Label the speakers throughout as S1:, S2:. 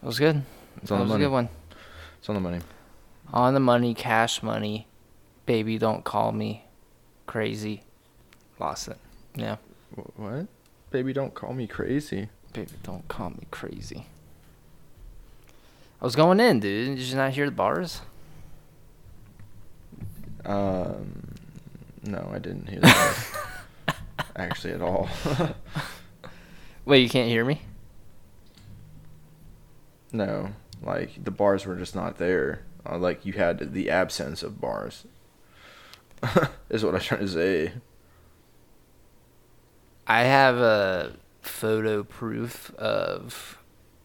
S1: That was good.
S2: It's
S1: That
S2: on the
S1: was a
S2: money.
S1: good one.
S2: It's on the money.
S1: On the money, cash money. Baby, don't call me crazy. Lost it. Yeah.
S2: Wh- What? Baby, don't call me crazy.
S1: Baby, don't call me crazy. I was going in, dude. Did you not hear the bars?
S2: Um, no, I didn't hear that. actually, at all.
S1: Wait, you can't hear me?
S2: no, like the bars were just not there. Uh, like you had the absence of bars. is what I am trying to say.
S1: I have a photo proof of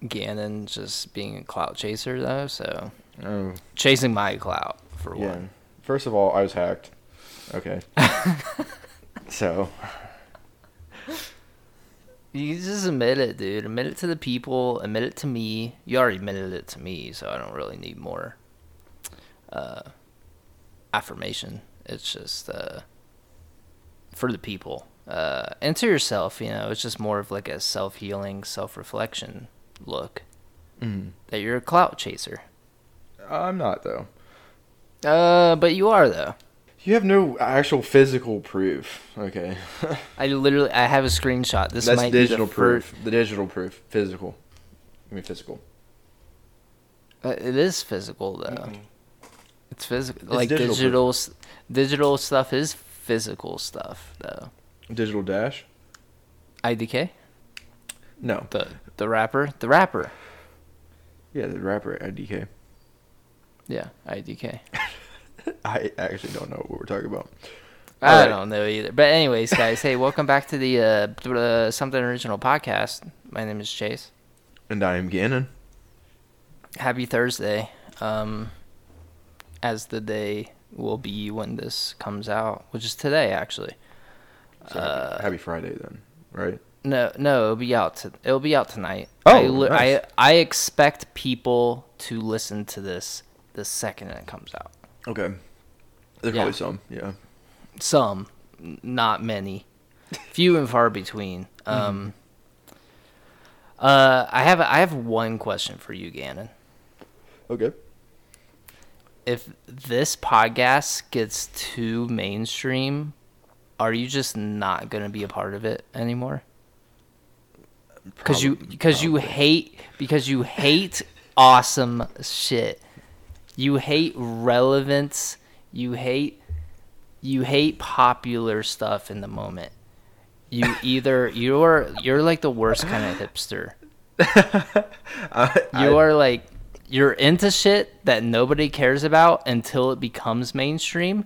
S1: Gannon just being a clout chaser, though. So
S2: Oh,
S1: chasing my clout for
S2: yeah.
S1: one.
S2: First of all, I was hacked. Okay. so,
S1: You just admit it, dude. Admit it to the people. Admit it to me. You already admitted it to me, so I don't really need more uh, affirmation. It's just uh, for the people uh, and to yourself. You know, it's just more of like a self healing, self reflection look
S2: mm,
S1: that you're a clout chaser.
S2: I'm not though.
S1: Uh, but you are though.
S2: You have no actual physical proof. Okay.
S1: I literally, I have a screenshot. This
S2: That's
S1: might
S2: digital
S1: be the
S2: proof. The digital proof. Physical. I mean physical.
S1: Uh, it is physical though.
S2: Mm-mm.
S1: It's physical.
S2: It's
S1: like
S2: digital
S1: digital, s digital stuff is physical stuff though.
S2: Digital dash.
S1: IDK,
S2: No.
S1: the the rapper, the rapper.
S2: Yeah, the rapper IDK.
S1: Yeah, IDK.
S2: I actually don't know what we're talking about.
S1: I
S2: Alright.
S1: don't know either. But anyways, guys, hey, welcome back to the uh, uh, something original podcast. My name is Chase.
S2: And I am Gannon.
S1: Happy Thursday. Um, as the day will be when this comes out, which is today actually.
S2: So
S1: Uh,
S2: happy Friday then, right?
S1: No, no, it'll be out. To, it'll be out tonight.
S2: Oh,
S1: I, li-
S2: nice.
S1: I I expect people to listen to this the second it comes out.
S2: Okay. There's
S1: Yeah.
S2: probably some, yeah.
S1: Some, not many, few and far between. Um. Uh, I have I have one question for you, Gannon.
S2: Okay.
S1: If this podcast gets too mainstream, are you just not gonna be a part of it anymore? because you because you hate because you hate awesome shit. You hate relevance. You hate you hate popular stuff in the moment. You either you're you're like the worst kind of hipster.
S2: Uh, I,
S1: you are like you're into shit that nobody cares about until it becomes mainstream,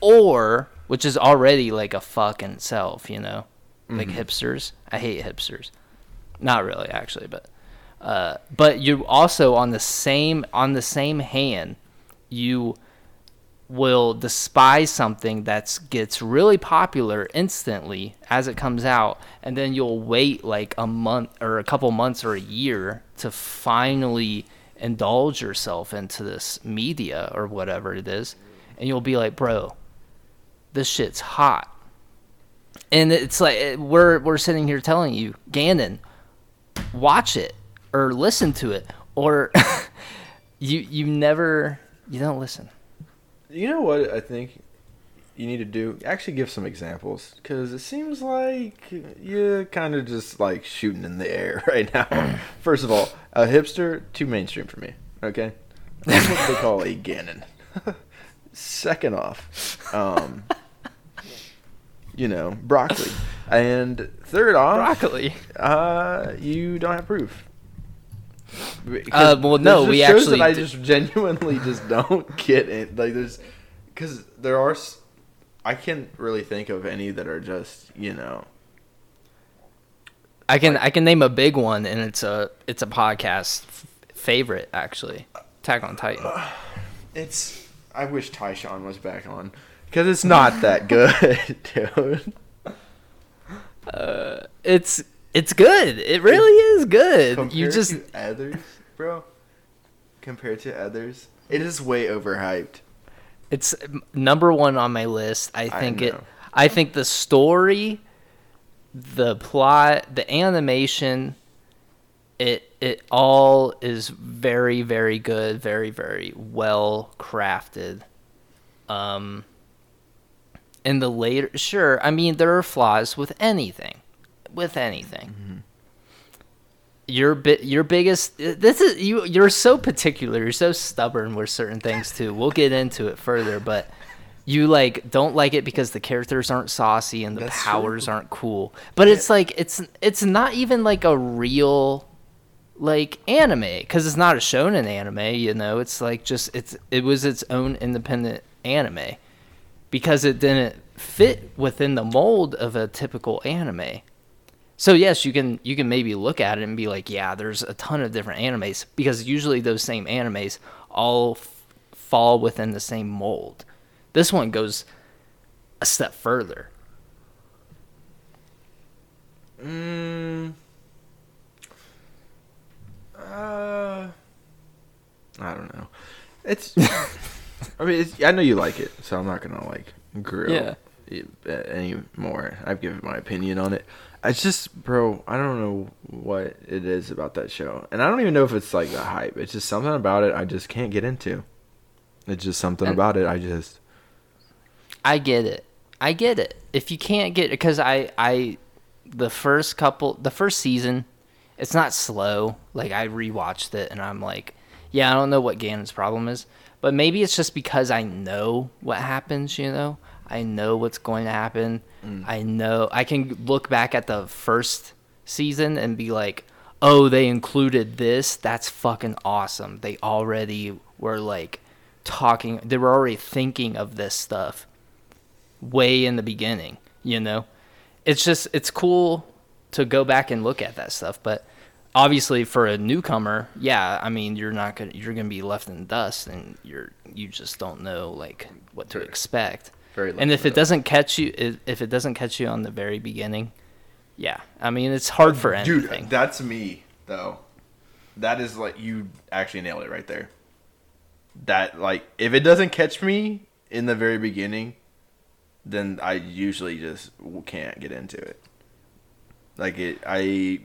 S1: or which is already like a fucking self, you know, like mm-hmm. hipsters. I hate hipsters. Not really, actually, but uh, but you also on the same on the same hand, you will despise something that gets really popular instantly as it comes out and then you'll wait like a month or a couple months or a year to finally indulge yourself into this media or whatever it is and you'll be like bro this shit's hot. And it's like we're we're sitting here telling you Gannon watch it or listen to it or you you never you don't listen
S2: You know what I think you need to do? Actually, give some examples because it seems like you're kind of just like shooting in the air right now. First of all, a hipster too mainstream for me. Okay, that's what they call a Gannon. Second off, um, you know, broccoli, and third off,
S1: broccoli
S2: Uh, you don't have proof.
S1: Uh, well, no, we actually
S2: that I just genuinely just don't get it. Like there's, because there are, I can't really think of any that are just you know.
S1: I can I can name a big one, and it's a it's a podcast f- favorite actually. Attack on Titan.
S2: It's. I wish Tyshawn was back on because it's not that good, dude.
S1: Uh, it's it's good. It really is good.
S2: Compared
S1: you just
S2: to others, bro. Compared to others, it is way overhyped.
S1: it's um, number one on my list. I
S2: I
S1: think it. I think the story, the plot, the animation, it it all is very very good, very very well crafted. Um in the later sure, I mean there are flaws with anything. With anything. Mm-hmm. Your bit your biggest this is you you're so particular, you're so stubborn with certain things too. We'll get into it further, but you like don't like it because the characters aren't saucy and the
S2: That's
S1: powers
S2: true.
S1: aren't cool. But it's like it's it's not even like a real like anime because it's not a shonen anime. You know, it's like just it's it was its own independent anime because it didn't fit within the mold of a typical anime. So yes, you can you can maybe look at it and be like, yeah, there's a ton of different animes because usually those same animes all f- fall within the same mold. This one goes a step further.
S2: Mm, uh, I don't know. It's. I mean, it's, I know you like it, so I'm not gonna like grill
S1: Yeah.
S2: it anymore. I've given my opinion on it. It's just, bro. I don't know what it is about that show, and I don't even know if it's like the hype. It's just something about it I just can't get into. It's just something
S1: And-
S2: about it I just.
S1: I get it. I get it. If you can't get because I I the first couple the first season, it's not slow. Like I rewatched it and I'm like, yeah, I don't know what Gannon's problem is, but maybe it's just because I know what happens. You know, I know what's going to happen. I know I can look back at the first season and be like, oh, they included this. That's fucking awesome. They already were like talking. They were already thinking of this stuff way in the beginning, you know? It's just it's cool to go back and look at that stuff, but obviously for a newcomer, yeah, I mean, you're not going to you're going to be left in dust and you're you just don't know like what to
S2: Sure.
S1: expect.
S2: Very
S1: and if it
S2: the
S1: doesn't catch you if- if it doesn't catch you on the very beginning, yeah. I mean, it's hard for anything.
S2: Dude, that's me though. That is like you actually nailed it right there. That like if it doesn't catch me in the very beginning, then I usually just can't get into it. Like it, I,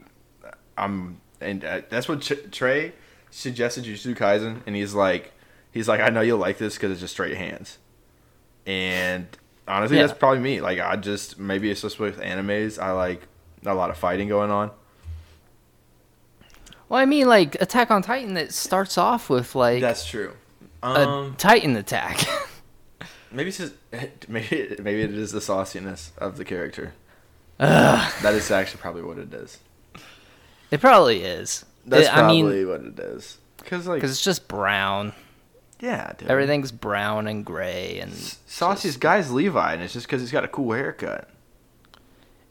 S2: I'm, and uh, that's what Trey suggested you Jujutsu Kaisen, and he's like, he's like, I know you'll like this because it's just straight hands, and honestly,
S1: Yeah.
S2: that's probably me. Like I just maybe it's just with animes, I like a lot of fighting going on.
S1: well, I mean, like Attack on Titan, it starts off with like
S2: That's true.
S1: a
S2: Um,
S1: Titan attack.
S2: maybe it's just maybe maybe it is the sauciness of the character. That is actually probably what it is.
S1: it probably is.
S2: That's
S1: It- I mean,
S2: probably what it is. Because like
S1: because it's just brown.
S2: Yeah, dude.
S1: Everything's brown and gray, and
S2: Saucy's
S1: just-
S2: guy's Levi, and it's just because he's got a cool haircut.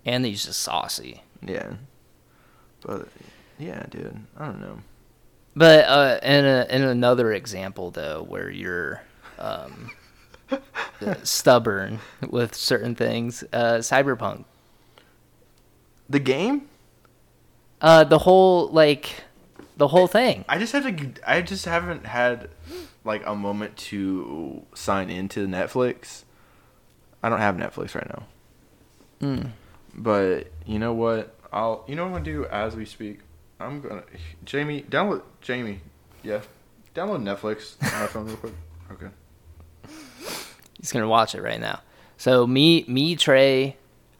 S1: and he's just saucy.
S2: Yeah, but yeah, dude, I don't know.
S1: But uh, in a, in another example though, where you're um, stubborn with certain things, uh, Cyberpunk,
S2: The game,
S1: uh, the whole like, the whole thing.
S2: I just have to. I just haven't had like a moment to sign into Netflix. I don't have Netflix right now.
S1: Mm.
S2: But you know what? I'll. You know what I'm gonna do as we speak. I'm gonna. Jamie, download. Jamie, yeah, download Netflix on my phone real quick. Okay.
S1: He's gonna watch it right now. So me, me, Trey.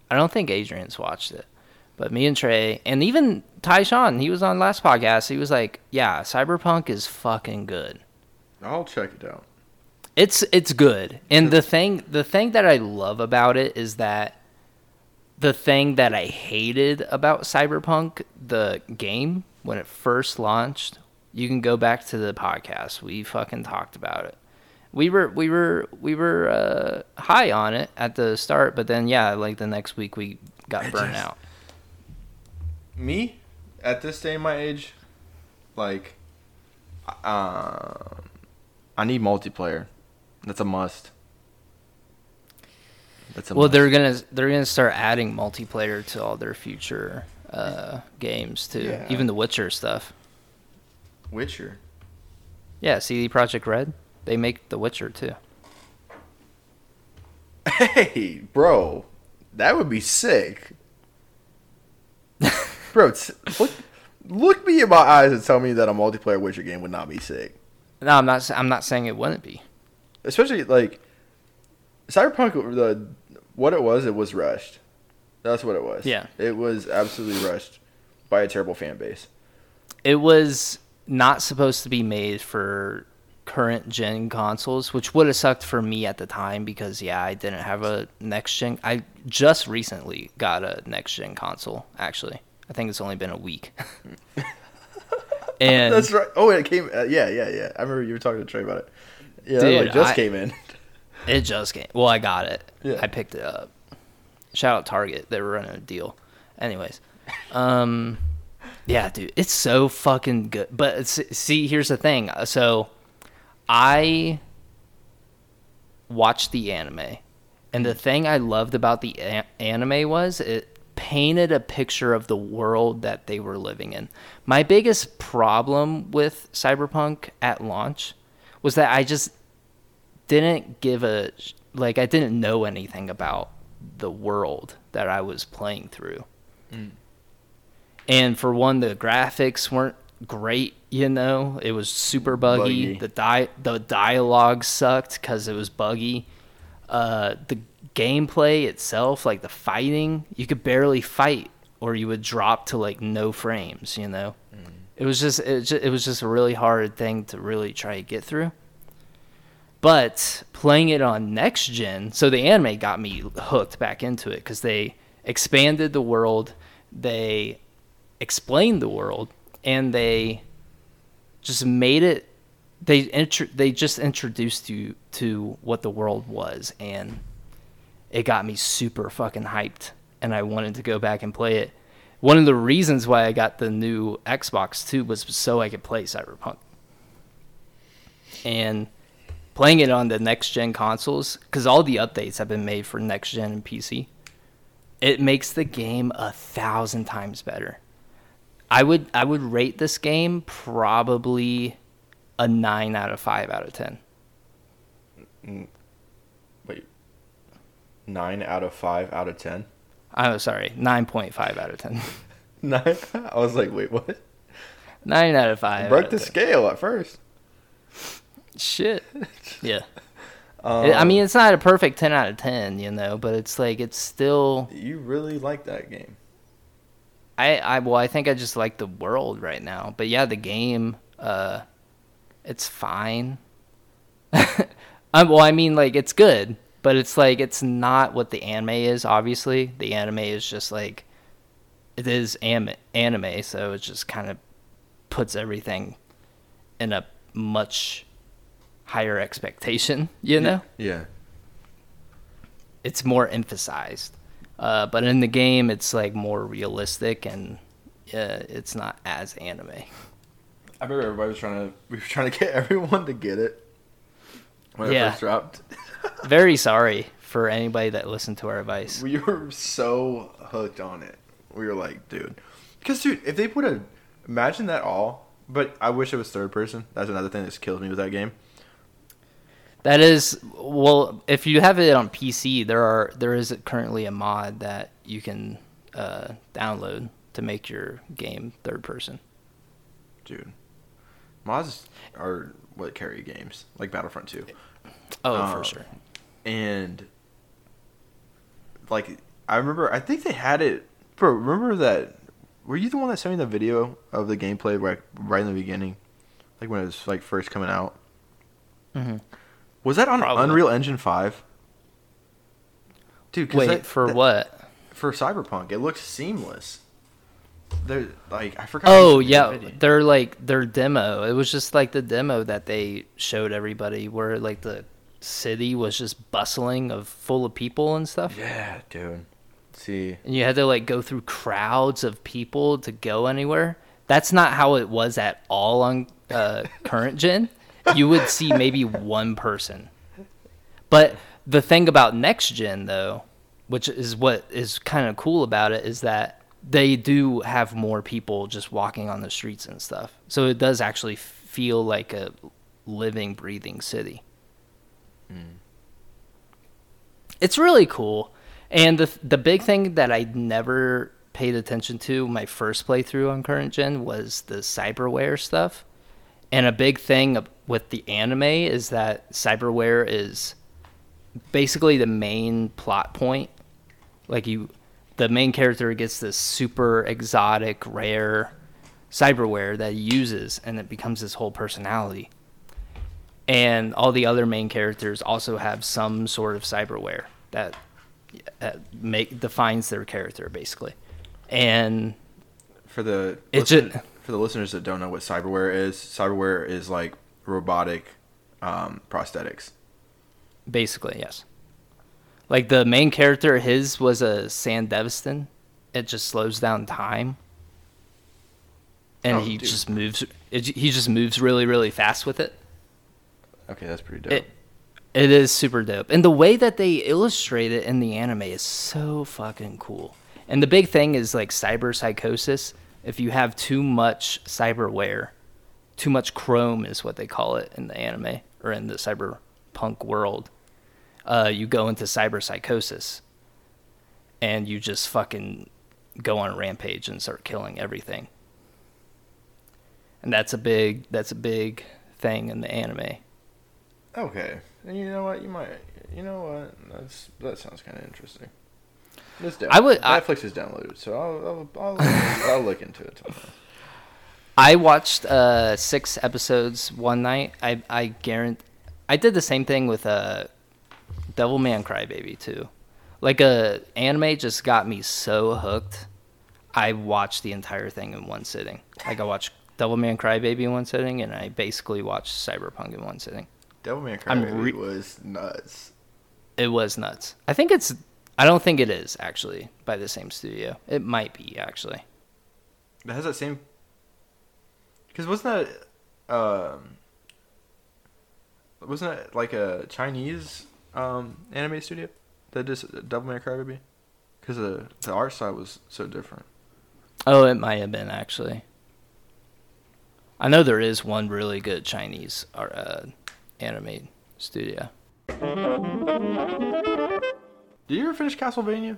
S1: I don't think Adrian's watched it, but me and Trey, and even Tyshawn, he was on last podcast. He was like, "Yeah, Cyberpunk is fucking good."
S2: I'll check it out.
S1: It's it's good. And the thing the thing that I love about it is that the thing that I hated about Cyberpunk the game when it first launched, you can go back to the podcast. We fucking talked about it. We were we were we were uh, high on it at the start, but then yeah, like the next week we got burnt
S2: just-
S1: out.
S2: Me, at this day in my age, like, um, I need multiplayer. That's a must. That's a
S1: Well,
S2: must.
S1: they're gonna they're gonna start adding multiplayer to all their future uh, games too,
S2: Yeah.
S1: even the Witcher stuff.
S2: Witcher.
S1: Yeah, CD Projekt Red. They make The Witcher too.
S2: Hey, bro, that would be sick. bro, t- look, look me in my eyes and tell me that a multiplayer Witcher game would not be sick.
S1: No, I'm not. I'm not saying it wouldn't be.
S2: Especially like Cyberpunk, uh, the what it was, it was rushed. That's what it was.
S1: Yeah.
S2: it was absolutely rushed by a terrible fan base.
S1: It was not supposed to be made for current gen consoles, which would have sucked for me at the time because yeah, I didn't have a next gen. I just recently got a next gen console. Actually, I think it's only been a week. and
S2: That's right. Oh, it came. Uh, yeah, yeah, yeah. I remember you were talking to Trey about it. Yeah,
S1: Dude,
S2: like, just
S1: I-
S2: came in.
S1: It just came. Well, I got it.
S2: Yeah.
S1: I picked it up. Shout out Target. They were running a deal. Anyways, um, yeah, dude, it's so fucking good. But see, here's the thing. So, I watched the anime, and the thing I loved about the a- anime was it painted a picture of the world that they were living in. My biggest problem with Cyberpunk at launch was that I just didn't give a like I didn't know anything about the world that I was playing through. And for one, the graphics weren't great. You know, it was super buggy.
S2: Buggy.
S1: The di- the dialogue sucked because it was buggy. Uh, the gameplay itself, like the fighting, you could barely fight, or you would drop to like no frames. You know, mm. it was just it, just it was just a really hard thing to really try to get through. But playing it on next gen, so the anime got me hooked back into it because they expanded the world, they explained the world, and they just made it. They intro, they just introduced you to what the world was, and it got me super fucking hyped, and I wanted to go back and play it. One of the reasons why I got the new Xbox too was so I could play Cyberpunk. And playing it on the next gen consoles, because all the updates have been made for next gen and PC, it makes the game a thousand times better. I would I would rate this game probably a nine out of five out of ten.
S2: Mm, Nine out of five out of ten.
S1: I'm sorry, nine point five out of ten.
S2: Nine. I was like, wait, what?
S1: nine out of five.
S2: Broke the
S1: 10.
S2: scale at first.
S1: Shit. Yeah.
S2: Um,
S1: I mean, it's not a perfect ten out of ten, you know, but it's like it's still.
S2: you really like that game.
S1: I, I well, I think I just like the world right now. But yeah, the game, uh, it's fine. um, well, I mean, like it's good, but it's like it's not what the anime is. Obviously, the anime is just like it is am- anime, so it just kind of puts everything in a much higher expectation. You know,
S2: Yeah.
S1: it's more emphasized. Uh, but in the game, it's like more realistic and uh, it's not as anime.
S2: I remember everybody was trying to we were trying to get everyone to get it when
S1: Yeah.
S2: it first dropped.
S1: Very sorry for anybody that listened to our advice.
S2: we were so hooked on it. We were like, dude, because dude, if they put a imagine that all, but I wish it was third person. That's another thing that killed me with that game.
S1: That is well, if you have it on PC, there are there is currently a mod that you can uh, download to make your game third person.
S2: Dude, mods are what carry games like Battlefront 2.
S1: Oh,
S2: Uh,
S1: for sure.
S2: and like I remember, I think they had it. Bro, remember that? Were you the one that sent me the video of the gameplay right right in the beginning, like when it was like first coming out?
S1: Mm-hmm.
S2: Was that on
S1: Probably.
S2: Unreal Engine Five? Dude,
S1: Wait
S2: that-
S1: for
S2: that-
S1: what?
S2: For Cyberpunk, it looks seamless. They're like I forgot.
S1: Oh
S2: who made the
S1: yeah, their like their demo. It was just like the demo that they showed everybody, where like the city was just bustling of full of people and stuff.
S2: Yeah, dude. See,
S1: and you had to like go through crowds of people to go anywhere. That's not how it was at all on uh, current gen. You would see maybe one person. But the thing about next gen though, which is what is kind of cool about it is that they do have more people just walking on the streets and stuff. So it does actually feel like a living breathing city. Hmm. it's really cool. And the the big thing that I never paid attention to my first playthrough on current gen was the cyberware stuff. And a big thing with the anime is that cyberware is basically the main plot point. Like you the main character gets this super exotic, rare cyberware that he uses and it becomes his whole personality. And all the other main characters also have some sort of cyberware that uh, make defines their character basically. And
S2: For the
S1: It's
S2: listen- for the listeners that don't know what cyberware is, cyberware is like robotic um, prosthetics.
S1: basically, yes. Like the main character, his was a Sandevistan. It just slows down time. And
S2: Oh,
S1: he
S2: dude.
S1: just moves it, he just moves really really fast with it.
S2: Okay, that's pretty dope.
S1: It it is super dope. And the way that they illustrate it in the anime is so fucking cool. And the big thing is like cyber psychosis. If you have too much cyberware, too much chrome is what they call it in the anime or in the cyberpunk world. Uh, you go into cyber psychosis and you just fucking go on a rampage and start killing everything. And that's a big that's a big thing in the anime.
S2: okay, and you know what? You might. You know what? That's that sounds kind of interesting. It's down.
S1: I would- I-
S2: Netflix is downloaded, so I'll I'll, I'll, I'll look into it tomorrow.
S1: I watched uh, six episodes one night. I I guarantee I did the same thing with uh, Devilman Crybaby too. Like a anime just got me so hooked. I watched the entire thing in one sitting. Like I watched Devilman Crybaby in one sitting, and I basically watched Cyberpunk in one sitting.
S2: Devilman
S1: I'm
S2: Crybaby
S1: re-
S2: was nuts.
S1: It was nuts. I think it's. I don't think it is actually by the same studio. It might be actually.
S2: It has that same. Because wasn't that, um, wasn't that like a Chinese um, anime studio that did Devilman Crybaby? Because the the art style was so different.
S1: Oh, it might have been actually. I know there is one really good Chinese art, uh, anime studio.
S2: Did you ever finish Castlevania?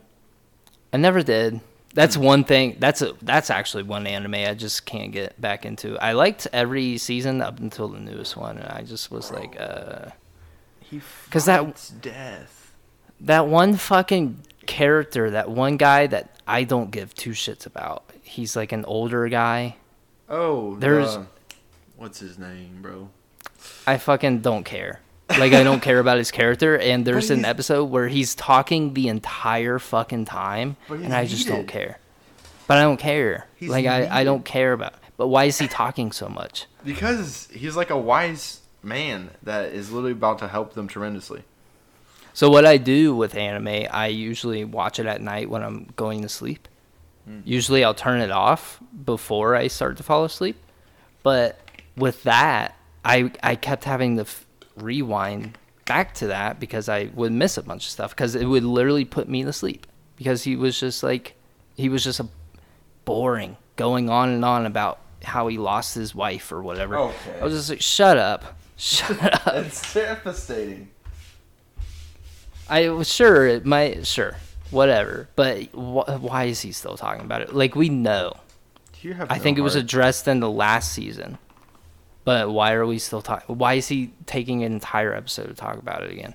S1: I never did. That's one thing. That's a that's actually one anime I just can't get back into. I liked every season up until the newest one, and I just was like, uh,
S2: He
S1: 'Cause that-
S2: death.
S1: that one fucking character, that one guy that I don't give two shits about. He's like an older guy.
S2: Oh,
S1: There's-
S2: the- what's his name, bro?
S1: I fucking don't care. Like I don't care about his character, and there's an episode where he's talking the entire fucking time, and I just don't care. But I don't care.
S2: He's
S1: like I, I don't care about. But why is he talking so much?
S2: Because he's like a wise man that is literally about to help them tremendously.
S1: So what I do with anime, I usually watch it at night when I'm going to sleep.
S2: Hmm.
S1: Usually I'll turn it off before I start to fall asleep. But with that, I I kept having to f- rewind back to that because I would miss a bunch of stuff because it would literally put me to sleep because he was just like he was just a boring going on and on about how he lost his wife or whatever.
S2: Okay.
S1: I was just like shut up. Shut up.
S2: It's devastating.
S1: I was sure it might, sure, whatever. But wh- why is he still talking about it? Like we know.
S2: You have
S1: I
S2: no
S1: think it was
S2: heart.
S1: addressed in the last season. But why are we still talking? Why is he taking an entire episode to talk about it again?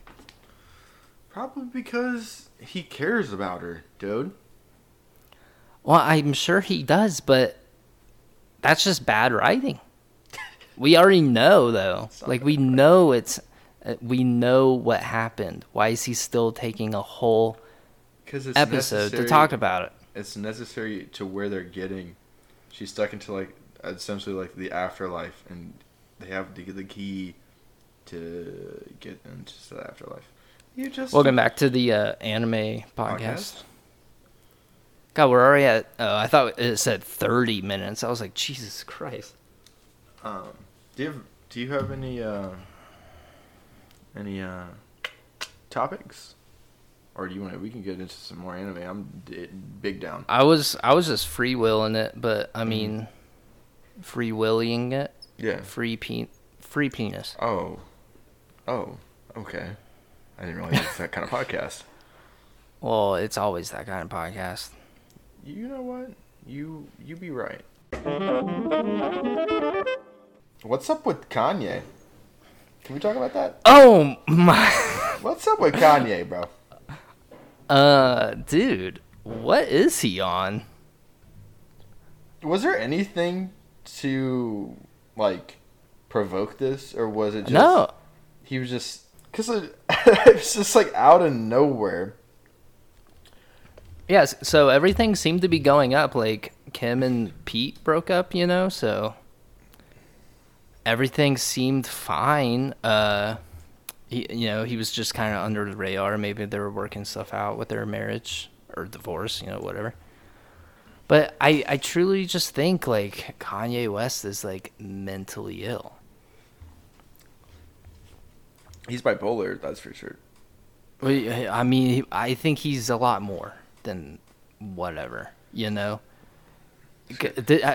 S2: Probably because he cares about her, dude.
S1: Well, I'm sure he does, but that's just bad writing. We already know, though. Like we know it's, uh, we know what happened. Why is he still taking a whole episode to talk about it?
S2: It's necessary to where they're getting. She's stuck into like essentially like the afterlife, and they have to get the key to get into the afterlife. You just
S1: Welcome back to the uh, anime podcast.
S2: Podcast?
S1: God, we're already at. Oh, I thought it said thirty minutes. I was like, Jesus Christ.
S2: Um, do you have do you have any uh any uh topics, or do you want to? We can get into some more anime. I'm d- big down.
S1: I was I was just free willing it, but I mean, free willing it,
S2: Yeah.
S1: free pe- free penis.
S2: Oh, oh, okay. I didn't realize it's that kind of podcast.
S1: Well, it's always that kind of podcast.
S2: You know what? You you be right. What's up with Kanye? Can we talk about that?
S1: Oh my.
S2: What's up with Kanye, bro?
S1: Uh, dude, what is he on?
S2: Was there anything to like provoke this, or was it just
S1: No.
S2: he was just because it, it was just like out of nowhere.
S1: Yes, so everything seemed to be going up. Like Kim and Pete broke up, you know, so everything seemed fine. Uh, he, you know, he was just kind of under the radar. Maybe they were working stuff out with their marriage or divorce, you know, whatever. But I, I truly just think like Kanye West is like mentally ill.
S2: He's bipolar, that's for sure.
S1: I mean, I think he's a lot more than whatever, you know.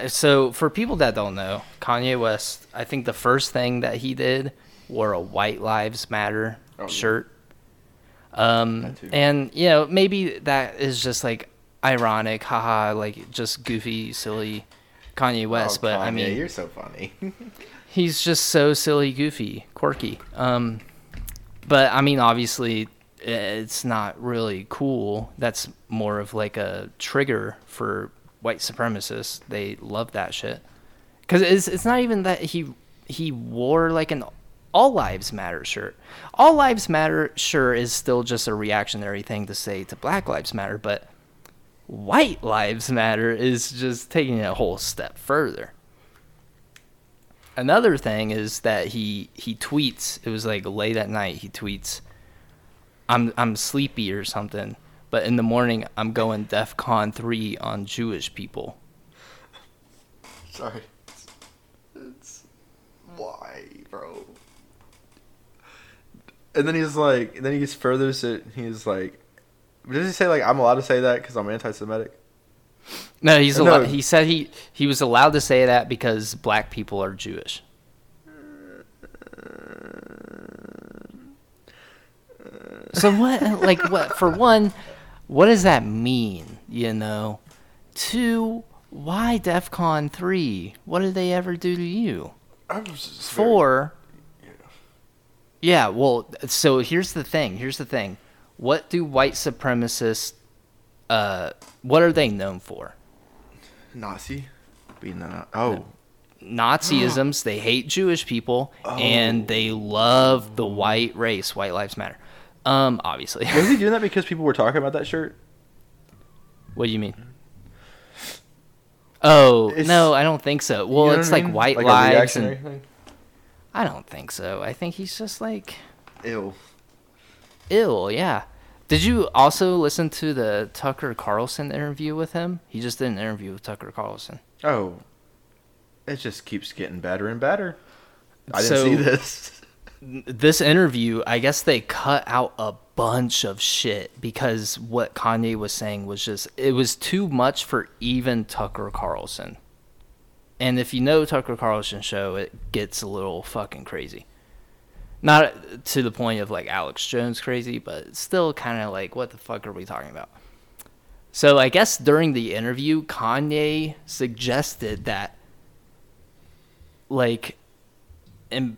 S1: So, for people that don't know, Kanye West, I think the first thing that he did wore a White Lives Matter
S2: Oh, yeah.
S1: shirt. Um, and you know, maybe that is just like ironic, haha, like just goofy, silly Kanye West.
S2: Oh,
S1: but I mean,
S2: you're so funny.
S1: he's just so silly, goofy, quirky. Um, but I mean, obviously, it's not really cool. That's more of like a trigger for white supremacists. They love that shit because it's it's not even that he he wore like an all lives matter shirt. All lives matter sure is still just a reactionary thing to say to Black Lives Matter, but white lives matter is just taking it a whole step further another thing is that he he tweets it was like late at night he tweets i'm i'm sleepy or something but in the morning i'm going defcon 3 on jewish people
S2: Sorry. It's why, bro. And then he's like, and then he gets further. So he's like, does he say like I'm allowed to say that because I'm anti-Semitic?
S1: no he's
S2: No.
S1: he said he he was allowed to say that because black people are jewish so what like what for one what does that mean you know two why defcon 3 what did they ever do to you
S2: I was just very-
S1: Four. Yeah, well, so here's the thing. Here's the thing. What do white supremacists uh what are they known for?
S2: Nazi, being that. Oh,
S1: Nazisms, they hate Jewish people and they love the white race, white lives matter. Um obviously.
S2: was he doing that because people were talking about that shirt?
S1: what do you mean? Oh,
S2: It's-
S1: no, I don't think so. Well,
S2: You know
S1: it's like
S2: mean?
S1: white
S2: Like reactionary
S1: and? I don't think so. I think he's just like
S2: Ill.
S1: ill, yeah. Did you also listen to the Tucker Carlson interview with him? He just did an interview with Tucker Carlson.
S2: Oh, it just keeps getting better and better. I didn't
S1: So-
S2: see this.
S1: This interview, I guess they cut out a bunch of shit because what Kanye was saying was just it was too much for even Tucker Carlson. And if you know Tucker Carlson show, it gets a little fucking crazy. Not to the point of like Alex Jones crazy, but still kind of like what the fuck are we talking about? So I guess during the interview, Kanye suggested that like im-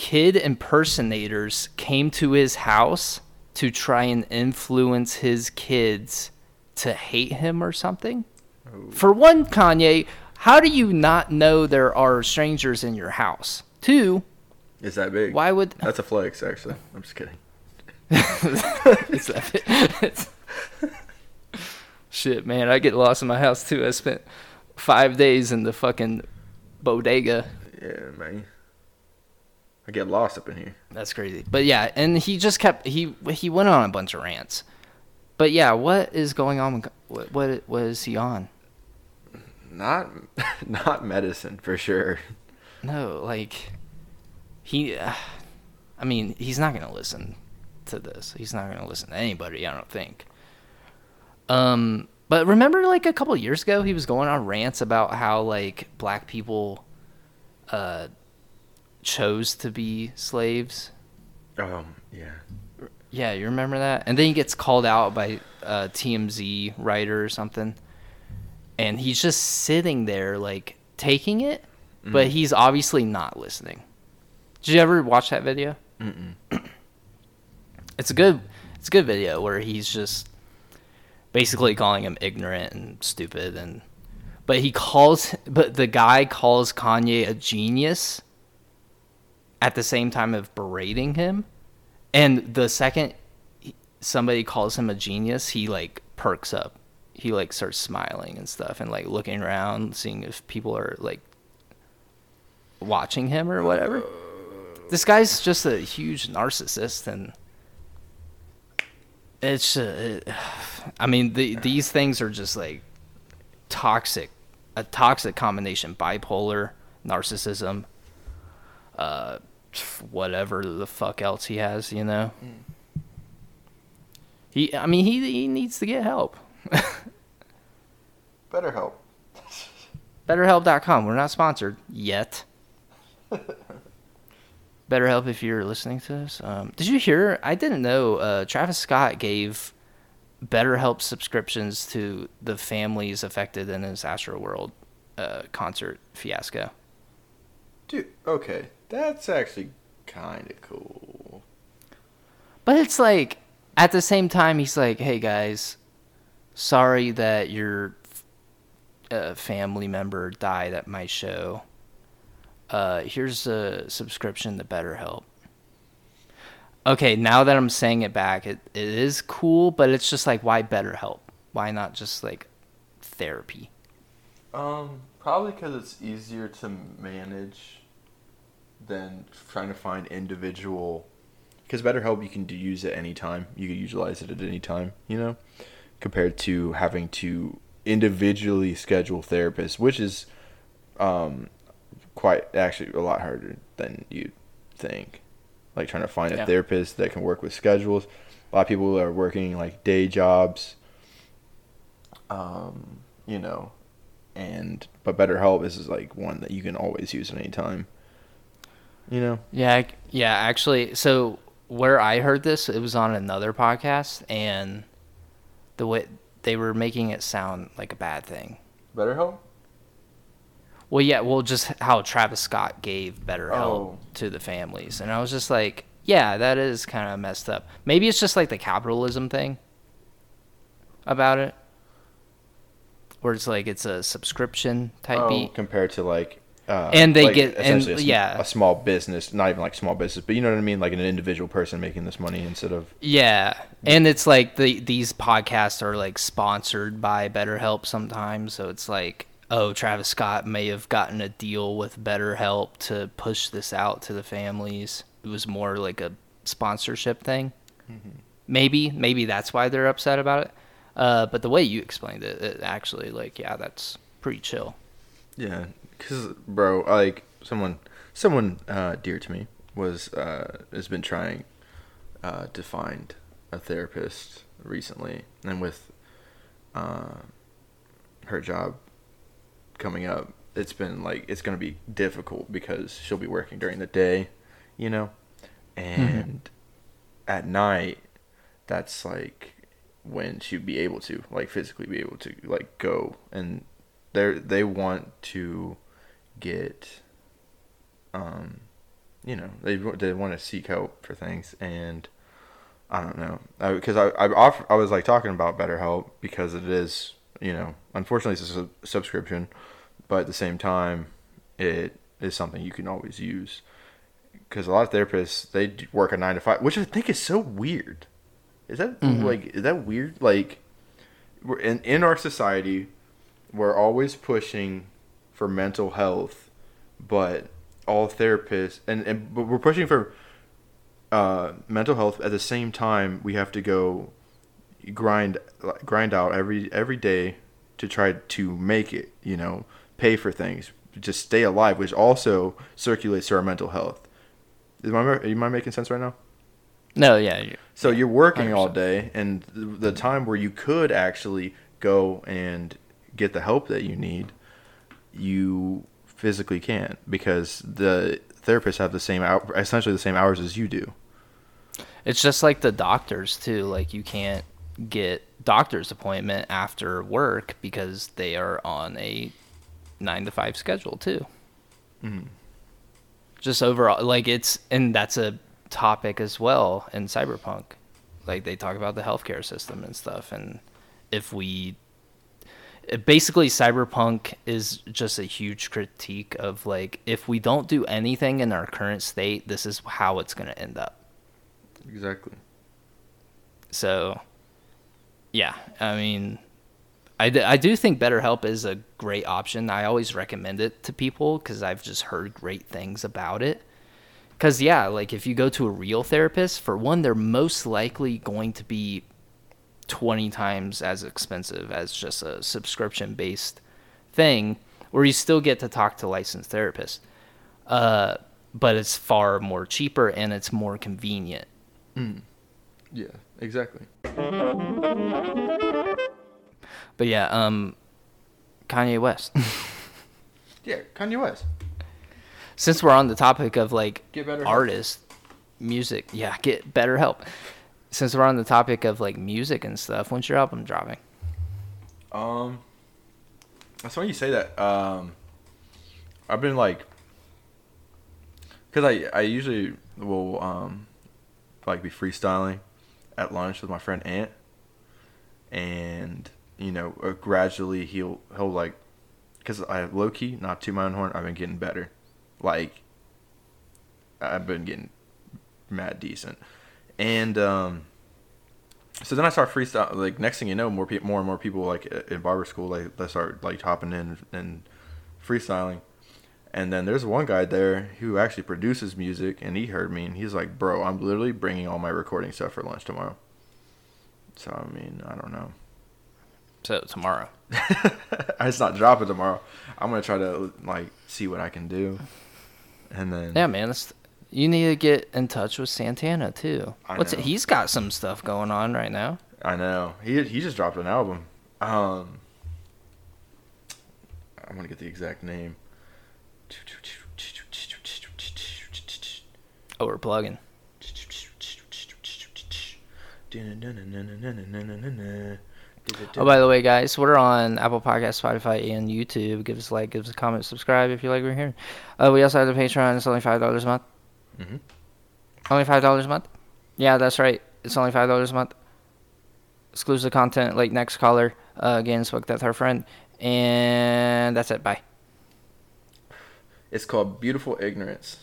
S1: kid impersonators came to his house to try and influence his kids to hate him or something. For one, Kanye, how do you not know there are strangers in your house? Two,
S2: Is that big?
S1: why would
S2: That's a flex, actually. I'm just kidding.
S1: Is that it? Shit, man, I get lost in my house too. I spent five days in the fucking bodega.
S2: Yeah, man. I get lost up in here.
S1: That's crazy. But yeah, and he just kept he he went on a bunch of rants. But yeah, what is going on? with- What what is he on?
S2: Not, not medicine for sure.
S1: No, like he. Uh, I mean, he's not gonna listen to this. He's not gonna listen to anybody. I don't think. Um, but remember, like a couple years ago, he was going on rants about how like black people, uh, chose to be slaves.
S2: Um, yeah.
S1: Yeah, you remember that? And then he gets called out by a TMZ writer or something, and he's just sitting there like taking it, but he's obviously not listening. Did you ever watch that video? It's a good it's a good video where he's just basically calling him ignorant and stupid and but he calls but the guy calls Kanye a genius at the same time of berating him. And the second somebody calls him a genius he like perks up. He like starts smiling and stuff and like looking around seeing if people are like watching him or whatever. This guy's just a huge narcissist and it's uh, i mean the, these things are just like toxic a toxic combination bipolar narcissism uh whatever the fuck else he has you know he i mean he he needs to get help
S2: Better help.
S1: betterhelp.com we're not sponsored yet BetterHelp, if you're listening to this, um, did you hear? I didn't know. Uh, Travis Scott gave BetterHelp subscriptions to the families affected in his Astroworld uh, concert fiasco.
S2: Dude, okay. That's actually kind of cool.
S1: But it's like at the same time, he's like, "Hey guys, sorry that your uh, family member died at my show. Uh, here's a subscription to BetterHelp." Okay, now that I'm saying it back, it, it is cool, but it's just like, why BetterHelp? Why not just like therapy?
S2: Um, probably because it's easier to manage than trying to find individual. Because BetterHelp, you can do, use at any time. You can utilize it at any time. You know, compared to having to individually schedule therapists, which is um quite actually a lot harder than you think. Like trying to find a therapist that can work with schedules. A lot of people are working like day jobs. Um, you know, and but BetterHelp is like one that you can always use at any time. You know.
S1: Yeah, yeah. Actually, so where I heard this, it was on another podcast, and the way they were making it sound like a bad thing.
S2: Better Help.
S1: Well, yeah, well, just how Travis Scott gave better oh. help
S2: Oh.
S1: to the families, and I was just like, yeah, that is kind of messed up. Maybe it's just like the capitalism thing about it, where it's like it's a subscription type
S2: Oh,
S1: beat.
S2: compared to like. Uh,
S1: And they
S2: like,
S1: get- and-
S2: a
S1: yeah.
S2: a small business, not even like small business, but you know what I mean, like an individual person making this money instead of
S1: Yeah, and it's like the these podcasts are like sponsored by BetterHelp sometimes, so it's like, oh, Travis Scott may have gotten a deal with BetterHelp to push this out to the families. It was more like a sponsorship thing. Maybe, maybe that's why they're upset about it. Uh, but the way you explained it, it actually, like, yeah, that's pretty chill.
S2: Yeah, because bro, like someone, someone uh, dear to me was uh, has been trying uh, to find a therapist recently, and with uh, her job coming up, it's been like it's gonna be difficult because she'll be working during the day, you know, and at night, that's like when she'd be able to like physically be able to like go. And they they want to get um you know they they want to seek help for things and I don't know. Because I I, off, I was like talking about BetterHelp because it is you know unfortunately it's a sub- subscription but at the same time it is something you can always use. Because a lot of therapists they work a nine to five which I think is so weird. Is that
S1: Mhm.
S2: like is that weird? Like we're in in our society we're always pushing for mental health, but all therapists and, and but we're pushing for uh, mental health at the same time we have to go grind grind out every every day to try to make it you know pay for things just stay alive which also circulates to our mental health am I, am I making sense right now
S1: No, yeah, you-
S2: so you're working all
S1: 100%.
S2: day, and th- the time where you could actually go and get the help that you need, you physically can't because the therapists have the same hour, essentially the same hours as you do.
S1: it's just like the doctors too. Like you can't get doctor's appointment after work because they are on a nine to five schedule too.
S2: Mhm.
S1: Just overall, like it's and that's a topic as well in cyberpunk. Like they talk about the healthcare system and stuff, and if we basically cyberpunk is just a huge critique of like if we don't do anything in our current state, this is how it's going to end up.
S2: Exactly.
S1: So, yeah, I mean, I, d- I do think BetterHelp is a great option. I always recommend it to people because I've just heard great things about it. Because, yeah, like if you go to a real therapist, for one, they're most likely going to be 20 times as expensive as just a subscription based thing where you still get to talk to licensed therapists. Uh, but it's far more cheaper and it's more convenient.
S2: Yeah, exactly.
S1: But yeah, um, Kanye West.
S2: Yeah, Kanye West.
S1: Since we're on the topic of like
S2: Get better help.
S1: artists, music, yeah, get better help. Since we're on the topic of like music and stuff, when's your album dropping?
S2: Um, that's funny you say that. Um, I've been like, cause I I usually will um, like be freestyling at lunch with my friend Ant, and you know uh, gradually he'll he'll like, cause I low key not to my own horn. I've been getting better, like I've been getting mad decent, and um so then I start freestyle. Like next thing you know, more people, more and more people like in barber school, like they start like hopping in and freestyling. And then there's one guy there who actually produces music, and he heard me, and he's like, "Bro, I'm literally bringing all my recording stuff for lunch tomorrow." So I mean, I don't know.
S1: So tomorrow.
S2: it's not dropping tomorrow. I'm gonna try to like see what I can do, and then
S1: Yeah, man, that's, you need to get in touch with Santana too.
S2: I
S1: What's
S2: know.
S1: he's got some stuff going on right now.
S2: I know he he just dropped an album. Um, I'm gonna get the exact name.
S1: Oh, we're plugging. Oh, by the way, guys, we're on Apple Podcasts, Spotify, and YouTube. Give us a like, give us a comment, subscribe if you like what you're hearing. Uh, we also have the Patreon. It's only five dollars a month.
S2: Mhm.
S1: Only five dollars a month. Yeah, that's right. It's only five dollars a month. Exclusive content like next caller. Uh, again, spoke that's our friend, and that's it. Bye.
S2: It's called Beautiful Ignorance,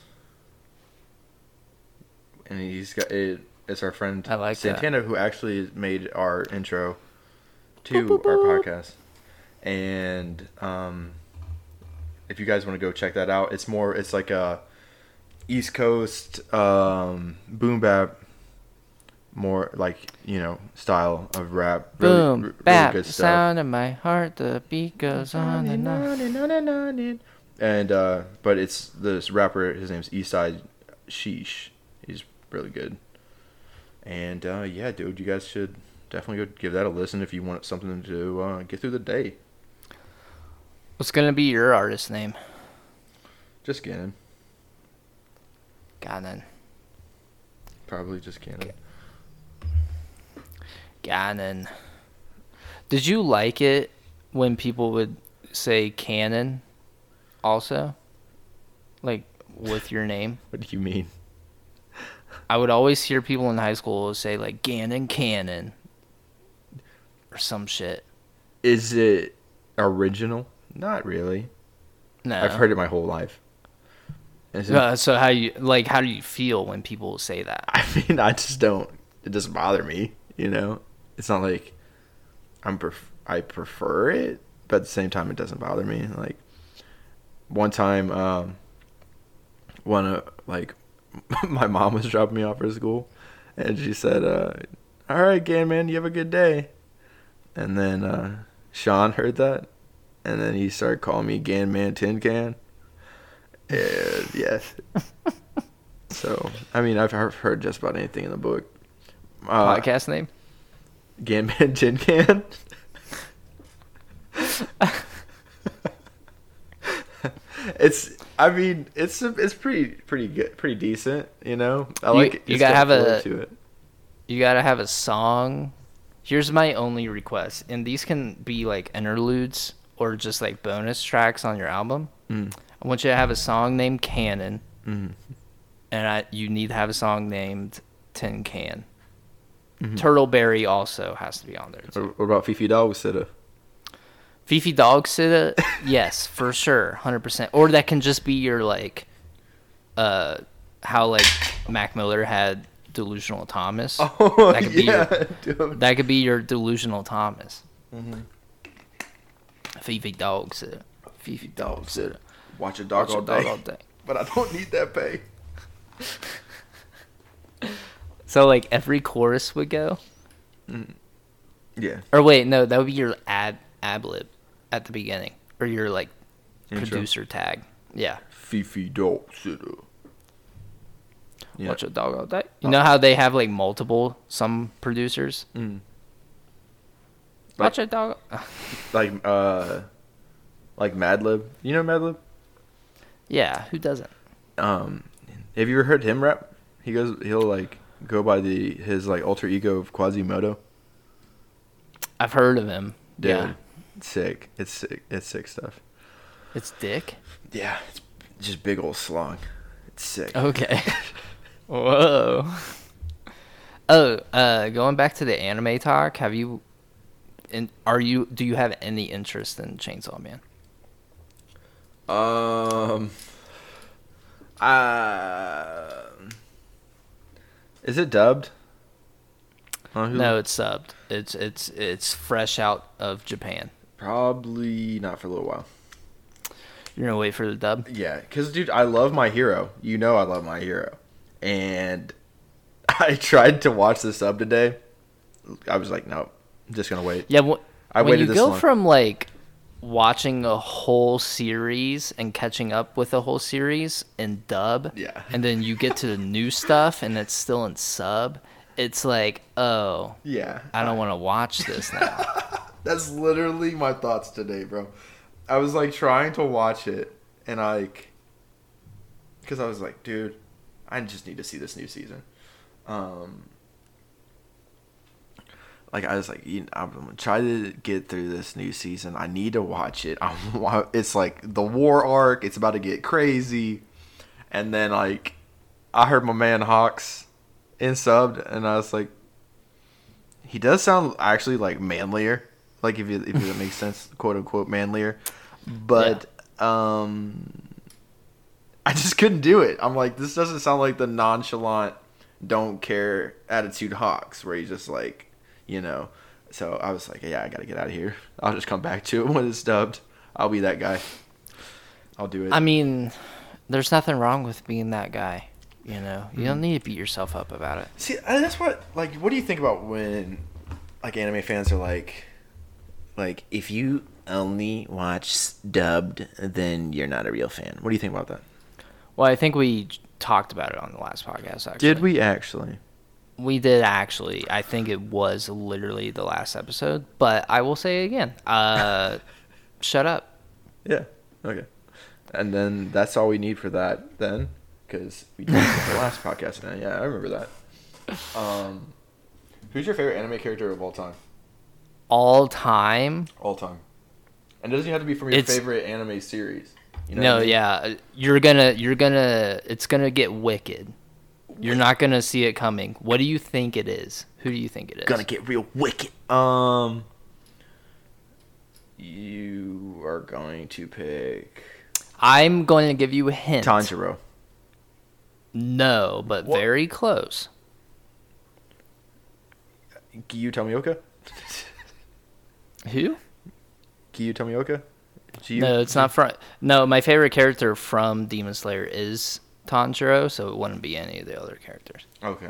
S2: and he's got it. It's our friend
S1: like that.
S2: Santana who actually made our intro to our podcast. And um, if you guys want to go check that out, it's more. It's like a East Coast um, boom bap, more like you know style of rap. Really,
S1: Boom,
S2: r- really
S1: bap,
S2: good
S1: the
S2: stuff.
S1: sound of my heart. The beat goes on and on.
S2: And uh, but it's this rapper. His name's Eastside Sheesh. He's really good. And uh, yeah, dude, you guys should definitely go give that a listen if you want something to uh, get through the day.
S1: What's gonna be your artist name?
S2: Just Gannon,
S1: Ganon.
S2: probably just Gannon.
S1: Ganon. Did you like it when people would say canon also? Like with your name?
S2: What do you mean?
S1: I would always hear people in high school say like Ganon Cannon or some shit.
S2: Is it original? Not really.
S1: No.
S2: I've heard it my whole life.
S1: Uh, so how you like how do you feel when people say that?
S2: I mean, I just don't. It doesn't bother me. You know, it's not like I'm. Pref- I prefer it, but at the same time, it doesn't bother me. Like one time, um, one uh, like my mom was dropping me off for school, and she said, uh, "All right, Gan man, you have a good day." And then uh, Sean heard that, and then he started calling me Gan Man Tin Can. And yes. So, I mean, I've heard just about anything in the book. Uh,
S1: Podcast name?
S2: Ganman Tin Can. it's, I mean, it's it's pretty pretty good, pretty decent. You know, I
S1: You-
S2: like. it.
S1: you
S2: It's
S1: gotta have a-
S2: to it.
S1: You gotta have a song Here's my only request, and these can be like interludes or just like bonus tracks on your album.
S2: Mm.
S1: I want you to have a song named Cannon,
S2: Mm.
S1: and I, you need to have a song named Tin Can.
S2: Mhm.
S1: Turtleberry also has to be on there. Too.
S2: What what about Fifi Dog Sitta?
S1: Fifi Dog Sitta, yes, for sure, hundred percent. Or that can just be your like, uh, how like Mac Miller had delusional Thomas.
S2: Oh
S1: That could be
S2: yeah,
S1: your-
S2: dude.
S1: That could be your delusional Thomas.
S2: Mhm.
S1: Fifi Dog Sitta. Fifi Dog Sitta.
S2: Watch a dog,
S1: Watch
S2: all,
S1: a dog
S2: day.
S1: all day.
S2: But I don't need that pay.
S1: So like every chorus would go,
S2: Yeah.
S1: or wait, no, that would be your ad ad lib at the beginning, or your like
S2: Intro.
S1: producer tag. Yeah.
S2: Fifi Dog Sitta. Yeah.
S1: Watch a dog all day. You know how they have like multiple some producers.
S2: Mm.
S1: Watch a dog.
S2: Like uh, like Madlib. You know Madlib?
S1: Yeah, who doesn't?
S2: Um, have you ever heard him rap? He goes, he'll like go by the his like alter ego of Quasimoto.
S1: I've heard of him.
S2: Dude,
S1: Yeah,
S2: sick. It's sick. It's sick stuff.
S1: it's Dick.
S2: Yeah, it's just big old slong. It's sick.
S1: Okay. Whoa. Oh, uh, going back to the anime talk, have you? In, are you? Do you have any interest in Chainsaw Man?
S2: Um. Uh, is it dubbed?
S1: No, it's subbed. It's it's it's fresh out of Japan.
S2: probably not for a little while.
S1: You're gonna wait for the dub.
S2: Yeah, because dude, I love my hero. You know, I love my hero, and I tried to watch the sub today. I was like, no, I'm just gonna wait.
S1: Yeah, wh-
S2: I
S1: when
S2: waited
S1: you
S2: this
S1: go
S2: long.
S1: from like watching a whole series and catching up with a whole series in dub,
S2: Yeah.
S1: and then you get to the new stuff and it's still in sub, it's like, oh,
S2: Yeah,
S1: I don't want to watch this now.
S2: That's literally my thoughts today, bro. I was like trying to watch it, and I, like, because I was like, dude, I just need to see this new season. Um, like I was like, you know, I'm gonna try to get through this new season. I need to watch it. I'm, it's like the war arc. It's about to get crazy, and then like, I heard my man Hawks in subbed, and I was like, he does sound actually like manlier, like if you, if that makes sense, quote unquote manlier. But um, I just couldn't do it. I'm like, this doesn't sound like the nonchalant, don't care attitude Hawks, where he's just like, you know. So I was like, yeah, I gotta get out of here. I'll just come back to it when it's dubbed. I'll be that guy. I'll do it.
S1: I mean, there's nothing wrong with being that guy. You know, you
S2: Mm-hmm.
S1: don't need to beat yourself up about it.
S2: See, that's what like. What do you think about when like anime fans are like, like if you only watch dubbed, then you're not a real fan. What do you think about that?
S1: Well, I think we talked about it on the last podcast. Actually,
S2: Did we actually?
S1: We did actually. I think it was literally the last episode, but I will say it again. Uh, shut up.
S2: Yeah. Okay. And then that's all we need for that then, because we did the last podcast. Now, yeah, I remember that. Um, who's your favorite anime character of all time?
S1: All time.
S2: All time. And it doesn't have to be from your
S1: It's-
S2: favorite anime series. You know
S1: no,
S2: I mean?
S1: yeah, you're gonna, you're gonna, it's gonna get wicked. You're not gonna see it coming. What do you think it is? Who do you think it is?
S2: gonna get real wicked. Um, you are going to pick
S1: I'm going to give you a hint.
S2: Tanjiro.
S1: No, but
S2: What?
S1: very close.
S2: Giyu Tomioka.
S1: Who?
S2: Giyu Tomioka. Giyu?
S1: No, it's not from. No, my favorite character from Demon Slayer is Tanjiro, so it wouldn't be any of the other characters.
S2: Okay.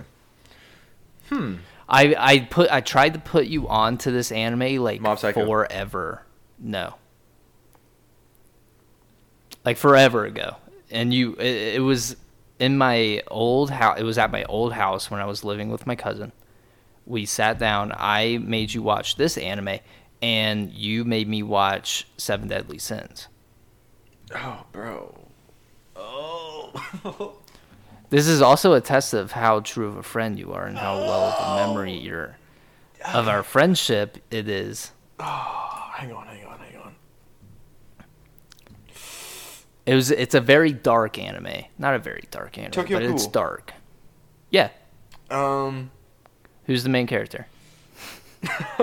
S2: Hmm.
S1: I I put I tried to put you onto this anime like
S2: Mob Psycho.
S1: forever. No. Like forever ago. And you it, it was in my old house it was at my old house when I was living with my cousin. We sat down, I made you watch this anime and you made me watch Seven Deadly Sins.
S2: Oh, bro. Oh.
S1: This is also a test of how true of a friend you are and how well of a memory you're of our friendship, it is.
S2: Oh, hang on, hang on, hang on.
S1: It was. It's a very dark anime. Not a very dark anime,
S2: Tokyo
S1: but it's dark. Yeah.
S2: Um,
S1: Who's the main character?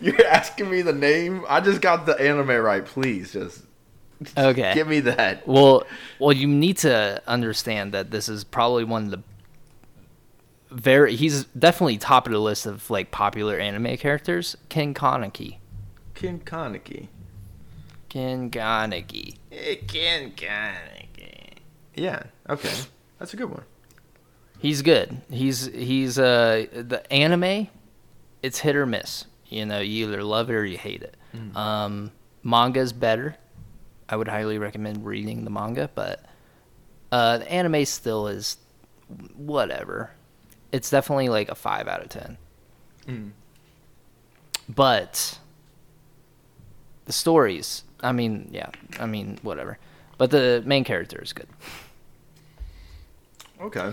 S2: you're asking me the name. I just got the anime right. Please, just
S1: Okay.
S2: give me that.
S1: Well, well, you need to understand that this is probably one of the very. He's definitely top of the list of like popular anime characters. Ken Kaneki.
S2: Ken Kaneki.
S1: Ken Kaneki.
S2: Ken Kaneki. Yeah. Okay, that's a good one.
S1: He's good. He's he's uh the anime. It's hit or miss. You know, you either love it or you hate it. Um, manga's better. I would highly recommend reading the manga, but uh, the anime still is whatever. It's definitely like a five out of ten.
S2: Mm.
S1: But the stories, I mean, yeah, I mean, whatever. But the main character is good.
S2: Okay.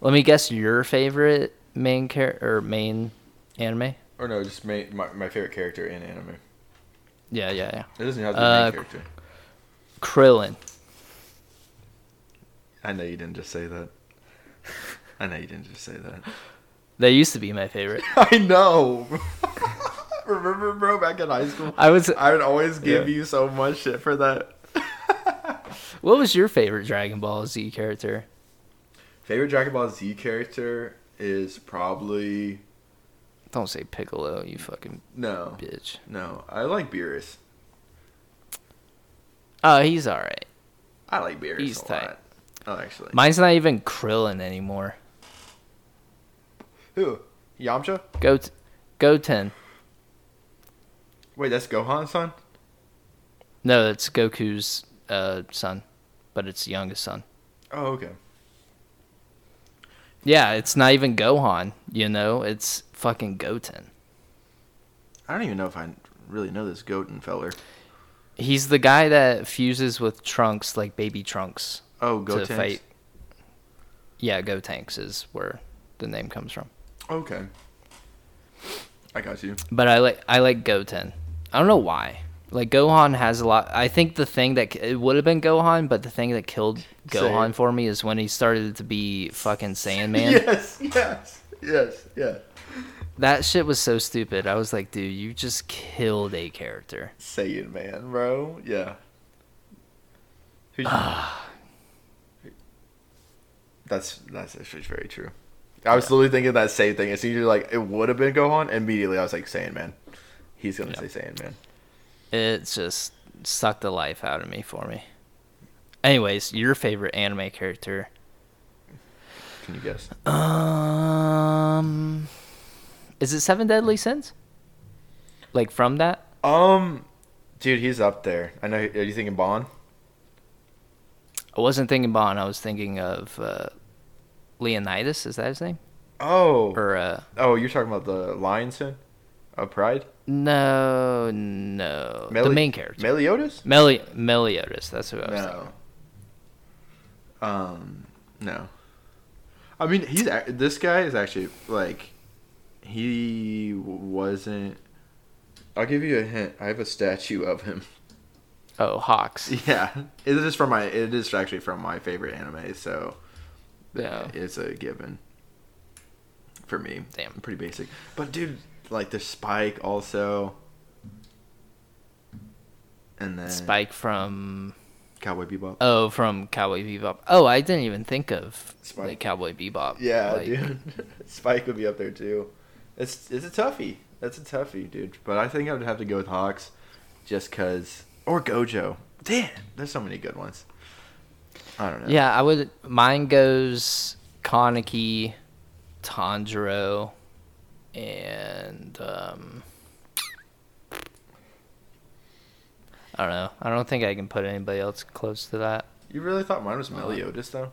S1: Let me guess your favorite main character or main anime.
S2: Or no, just ma- my my favorite character in anime.
S1: Yeah, yeah, yeah.
S2: It doesn't have to be
S1: Uh,
S2: main character.
S1: Krillin.
S2: I know you didn't just say that. I know you didn't just say that.
S1: They used to be my favorite.
S2: I know. Remember, bro, back in high school,
S1: I was.
S2: I would always give
S1: Yeah.
S2: you so much shit for that.
S1: What was your favorite Dragon Ball Z character?
S2: Favorite Dragon Ball Z character is probably
S1: Don't say Piccolo, you fucking
S2: no,
S1: bitch.
S2: no. I like Beerus.
S1: Oh, he's all right.
S2: I like Beerus
S1: He's
S2: a
S1: tight.
S2: lot. Oh, actually,
S1: Mine's not even Krillin anymore.
S2: who? Yamcha?
S1: Go, t- Goten.
S2: Wait, that's Gohan's son.
S1: No, it's Goku's uh, son, but it's the youngest son.
S2: Oh, okay.
S1: Yeah, it's not even Gohan. You know, it's fucking Goten.
S2: I don't even know if I really know this Goten feller.
S1: He's the guy that fuses with Trunks, like baby Trunks,
S2: Oh,
S1: to
S2: Goten.
S1: fight. Yeah, Gotenks is where the name comes from.
S2: Okay. I got you.
S1: But I like I like Goten. I don't know why. Like Gohan has a lot. I think the thing that it would have been Gohan, but the thing that killed Gohan
S2: Saiyan.
S1: for me is when he started to be fucking Saiyan
S2: Yes, yes, yes, yeah.
S1: That shit was so stupid. I was like, dude, you just killed a character.
S2: Saiyaman, bro. Yeah. Who's- that's that's actually very true. I was literally thinking that same thing. As soon as you're like, it would have been Gohan. Immediately, I was like, Saiyaman. He's gonna
S1: Yeah.
S2: say Saiyaman.
S1: It just sucked the life out of me for me. Anyways, your favorite anime character?
S2: Can you guess?
S1: Um, is it Seven Deadly Sins? Like from that?
S2: Um, dude, he's up there. I know. Are you thinking Bond?
S1: I wasn't thinking Bond. I was thinking of uh, Leonidas. Is that his name?
S2: Oh,
S1: Or uh,
S2: oh, you're talking about the Lion Sin of Pride?
S1: no, no, the main character.
S2: Meliodas?
S1: Meli- Meliodas. That's who I was thinking.
S2: No. Um, no. I mean, he's this guy is actually like he wasn't. I'll give you a hint. I have a statue of him.
S1: Oh, Hawks.
S2: Yeah, it is from my. It is actually from my favorite anime, so
S1: Yeah.
S2: it's a given for me.
S1: Damn.
S2: pretty basic. But dude, like the Spike also, and then
S1: Spike from
S2: Cowboy Bebop.
S1: oh from Cowboy Bebop. Oh, I didn't even think of
S2: Spike.
S1: like Cowboy Bebop.
S2: Yeah,
S1: Like,
S2: dude. Spike would be up there too. It's it's a toughie. That's a toughie, dude. But I think I would have to go with Hawks, just cause or Gojo. Damn, there's so many good ones. I don't know.
S1: Yeah, I would. Mine goes Kaneki, Tanjiro, and um, I don't know. I don't think I can put anybody else close to that.
S2: You really thought mine was Meliodas though?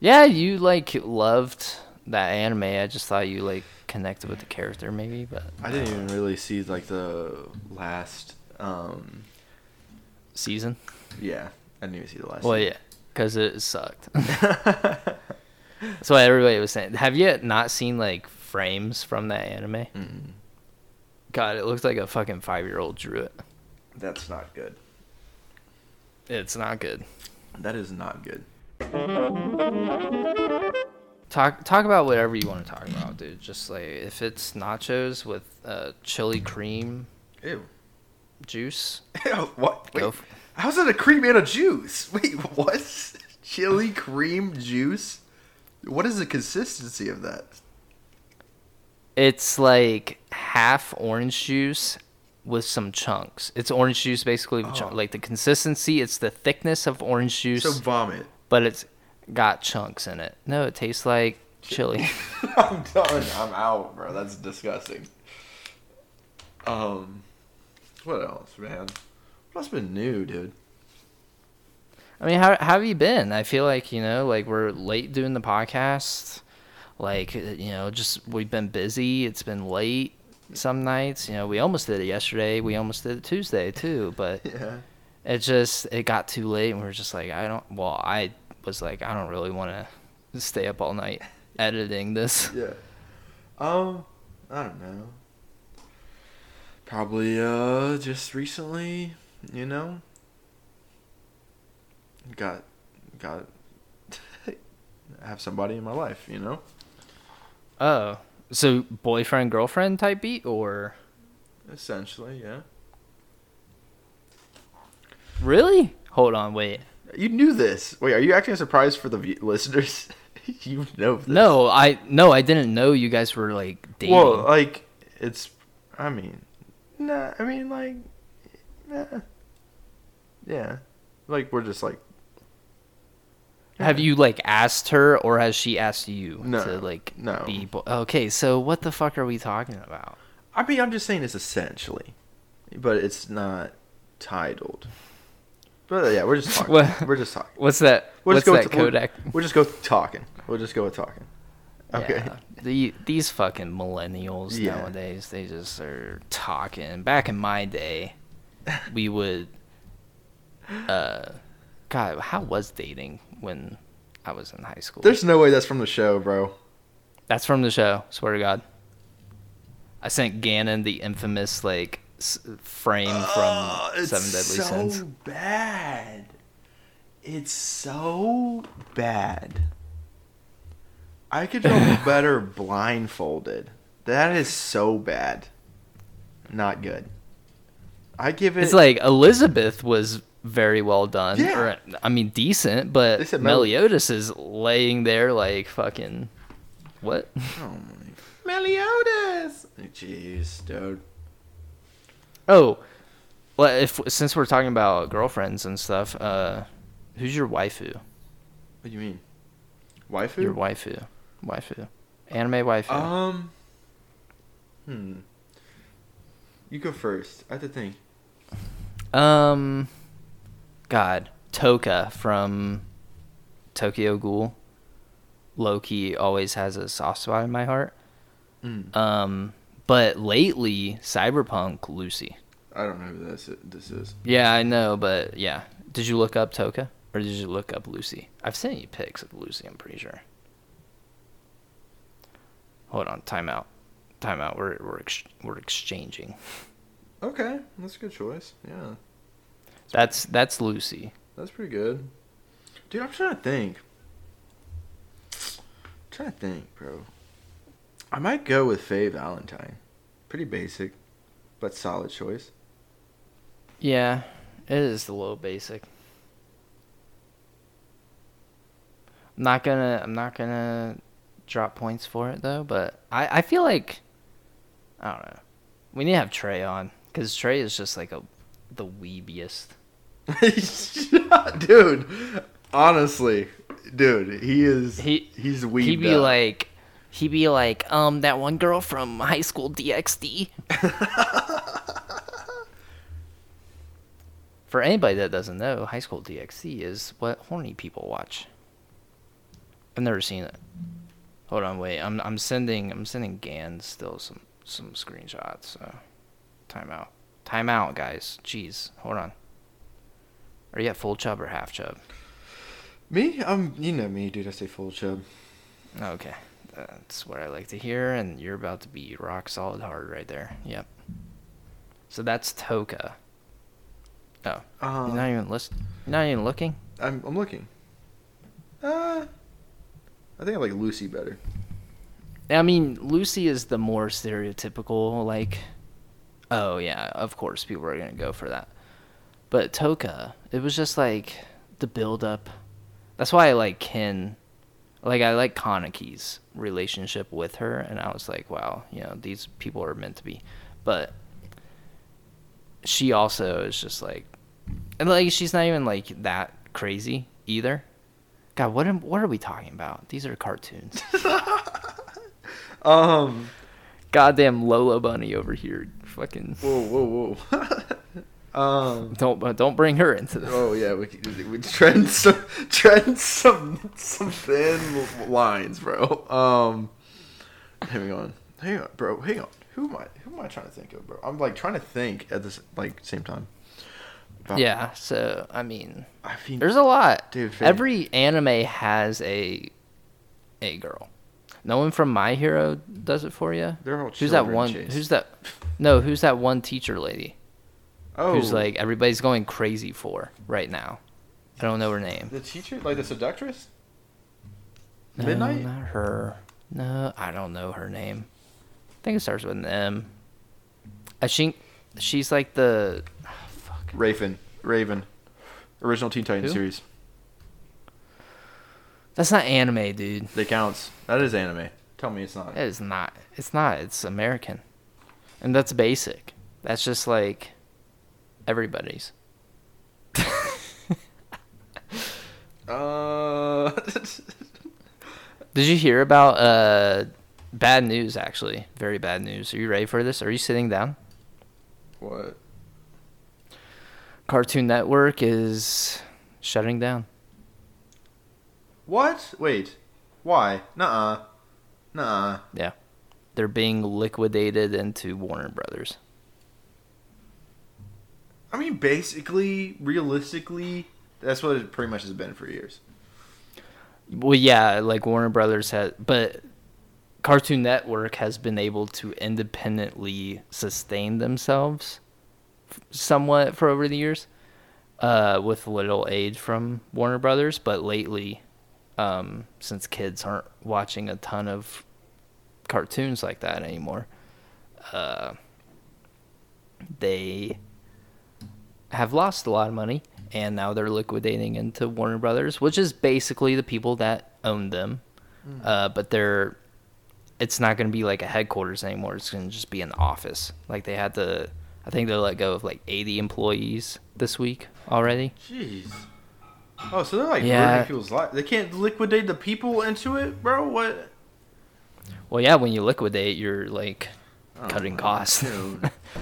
S1: Yeah, you like loved that anime. I just thought you like connected with the character, maybe. But
S2: I didn't even really see like the last. um
S1: season.
S2: Yeah, I didn't even see the last.
S1: Well, yeah, because it sucked. That's what everybody was saying. Have you not seen like frames from that anime?
S2: Mm,
S1: God, it looks like a fucking five year old drew it.
S2: that's not good.
S1: It's not good.
S2: That is not good.
S1: Talk talk about whatever you want to talk about, dude. Just like if it's nachos with uh, chili cream
S2: Ew.
S1: juice,
S2: Ew, what? Wait,
S1: f-
S2: how's that a cream and a juice? Wait, what? Chili cream juice? What is the consistency of that?
S1: it's like half orange juice with some chunks. It's orange juice basically, chunk-
S2: Oh.
S1: like the consistency. It's the thickness of orange juice,
S2: So vomit.
S1: but it's got chunks in it. No, it tastes like chili.
S2: I'm done. I'm out, bro. That's disgusting. Um, what else, man? What else been new, dude?
S1: I mean, how, how have you been? I feel like, you know, like we're late doing the podcast. Like, uh, you know, just we've been busy. It's been late some nights. You know, we almost did it yesterday. We almost did it Tuesday, too. But
S2: Yeah.
S1: it just, it got too late. And we are just like, I don't, well, I was like, I don't really want to stay up all night editing this.
S2: Yeah. Um, I don't know. Probably uh just recently, you know. Got got have somebody in my life, you know?
S1: Oh, so boyfriend, girlfriend type beat or
S2: Essentially, yeah.
S1: really? Hold on, wait.
S2: You knew this. Wait, are you acting surprised for the v- listeners? you know this.
S1: No, I, no, I didn't know you guys were like dating.
S2: Well, like it's I mean, nah, I mean like nah. Yeah. Like we're just like
S1: Have you like asked her, or has she asked you
S2: No,
S1: to like
S2: no.
S1: be? Bo- okay, so what the fuck are we talking about?
S2: I mean, I'm just saying it's essentially, but it's not titled. But yeah, we're just talking.
S1: What-
S2: we're just talking.
S1: What's that?
S2: We'll
S1: what's
S2: just go
S1: that
S2: with- we'll- We'll just go talking. We'll just go with talking. Okay.
S1: Yeah, the these fucking millennials
S2: Yeah.
S1: nowadays, they just are talking. Back in my day, we would. Uh, God, how was dating when I was in high school?
S2: There's no way that's from the show, bro.
S1: That's from the show. Swear to God. I sent Gannon the infamous like frame from
S2: Oh,
S1: Seven Deadly
S2: so
S1: Sins.
S2: So bad. It's so bad. I could go better blindfolded. That is so bad. Not good. I give it.
S1: It's like Elizabeth was very well done.
S2: Yeah.
S1: Or, I mean, decent, but
S2: Mel-
S1: Meliodas is laying there like fucking. What?
S2: oh my. Meliodas. Jeez, dude.
S1: Oh, well, if since we're talking about girlfriends and stuff, uh, who's your waifu?
S2: What do you mean? Waifu?
S1: Your waifu, waifu, anime waifu.
S2: Um. Hmm. You go first. I have to think.
S1: Um, God, Toka from Tokyo Ghoul. Loki always has a soft spot in my heart.
S2: Mm.
S1: Um, but lately, Cyberpunk Lucy.
S2: I don't know who this this is.
S1: Yeah, I know, but yeah. Did you look up Toka or did you look up Lucy? I've sent you pics of Lucy. I'm pretty sure. Hold on, timeout, timeout. We're we're ex- we're exchanging.
S2: Okay, that's a good choice. Yeah,
S1: That's that's Lucy.
S2: that's pretty good. Dude, I'm trying to think. I'm trying to think, bro. I might go with Faye Valentine. Pretty basic, but solid choice.
S1: Yeah, it is a little basic. I'm not gonna I'm not gonna drop points for it though, but I, I feel like I don't know. We need to have Trey on because Trey is just like a the weebiest.
S2: dude, honestly, dude, he is.
S1: He
S2: he's weak.
S1: He'd be like, he'd be like, um, that one girl from High School DxD. For anybody that doesn't know, High School DxD is what horny people watch. I've never seen it. Hold on, wait. I'm I'm sending I'm sending Gan still some some screenshots. So, timeout. Timeout, guys. Jeez, hold on. Are you at full chub or half chub?
S2: me. I'm. You know me, dude. I say full chub.
S1: Okay, that's what I like to hear, and you're about to be rock solid hard right there. Yep. So that's Toka. Oh,
S2: Uh,
S1: you're not even list. You're not even looking.
S2: I'm I'm looking. Uh, I think I like Lucy better.
S1: I mean, Lucy is the more stereotypical, like, oh yeah, of course people are gonna go for that. But Toka, it was just like the build up. That's why I like Ken, like I like Kaneki's relationship with her, and I was like, wow, you know, these people are meant to be. But she also is just like, and like she's not even like that crazy either. God, what am, what are we talking about? These are cartoons.
S2: Um.
S1: goddamn Lola Bunny over here. Fucking
S2: Whoa, whoa, whoa. um.
S1: don't uh, don't bring her into this.
S2: Oh yeah, we we tread some tread some some thin lines, bro. Um. Hang on, hang on, bro. Hang on. Who am I? Who am I trying to think of, bro? I'm like trying to think at this like same time.
S1: Yeah, so I mean,
S2: I mean,
S1: there's a lot.
S2: Dude,
S1: Every anime has a a girl. No one from My Hero does it for you.
S2: They're all
S1: Who's that one? Who's that? No, who's that one teacher lady?
S2: Oh,
S1: Who's like everybody's going crazy for right now? I don't know her name.
S2: the teacher, like the seductress.
S1: No,
S2: Midnight?
S1: not her. No, I don't know her name. I think it starts with an M. Uh, I think she's like the. Ah, fuck.
S2: Raven, Raven, original Teen Titans
S1: Who?
S2: series.
S1: That's not anime, dude.
S2: That counts. That is anime. Tell me it's not.
S1: It is not. It's not. It's American, and that's basic. That's just like everybody's.
S2: Uh.
S1: Did you hear about uh bad news? Actually, very bad news. Are you ready for this? Are you sitting down?
S2: what?
S1: Cartoon Network is shutting down.
S2: What? Wait. Why? Nuh-uh. Nuh-uh.
S1: Yeah, they're being liquidated into Warner Brothers.
S2: I mean, basically, realistically, that's what it pretty much has been for years.
S1: Well, yeah, like Warner Brothers has, but Cartoon Network has been able to independently sustain themselves somewhat for over the years, uh, with little aid from Warner Brothers. But lately, um, since kids aren't watching a ton of cartoons like that anymore, uh, they have lost a lot of money and now they're liquidating into Warner Brothers, which is basically the people that own them. Uh, but they're it's not going to be like a headquarters anymore. It's going to just be an office. Like they had to I think they let go of like 80 employees this week already.
S2: Jeez. Oh, so they're like
S1: Yeah.
S2: ruining people's life. They can't liquidate the people into it, bro. What?
S1: Well, yeah, when you liquidate, you're like
S2: Oh
S1: cutting costs.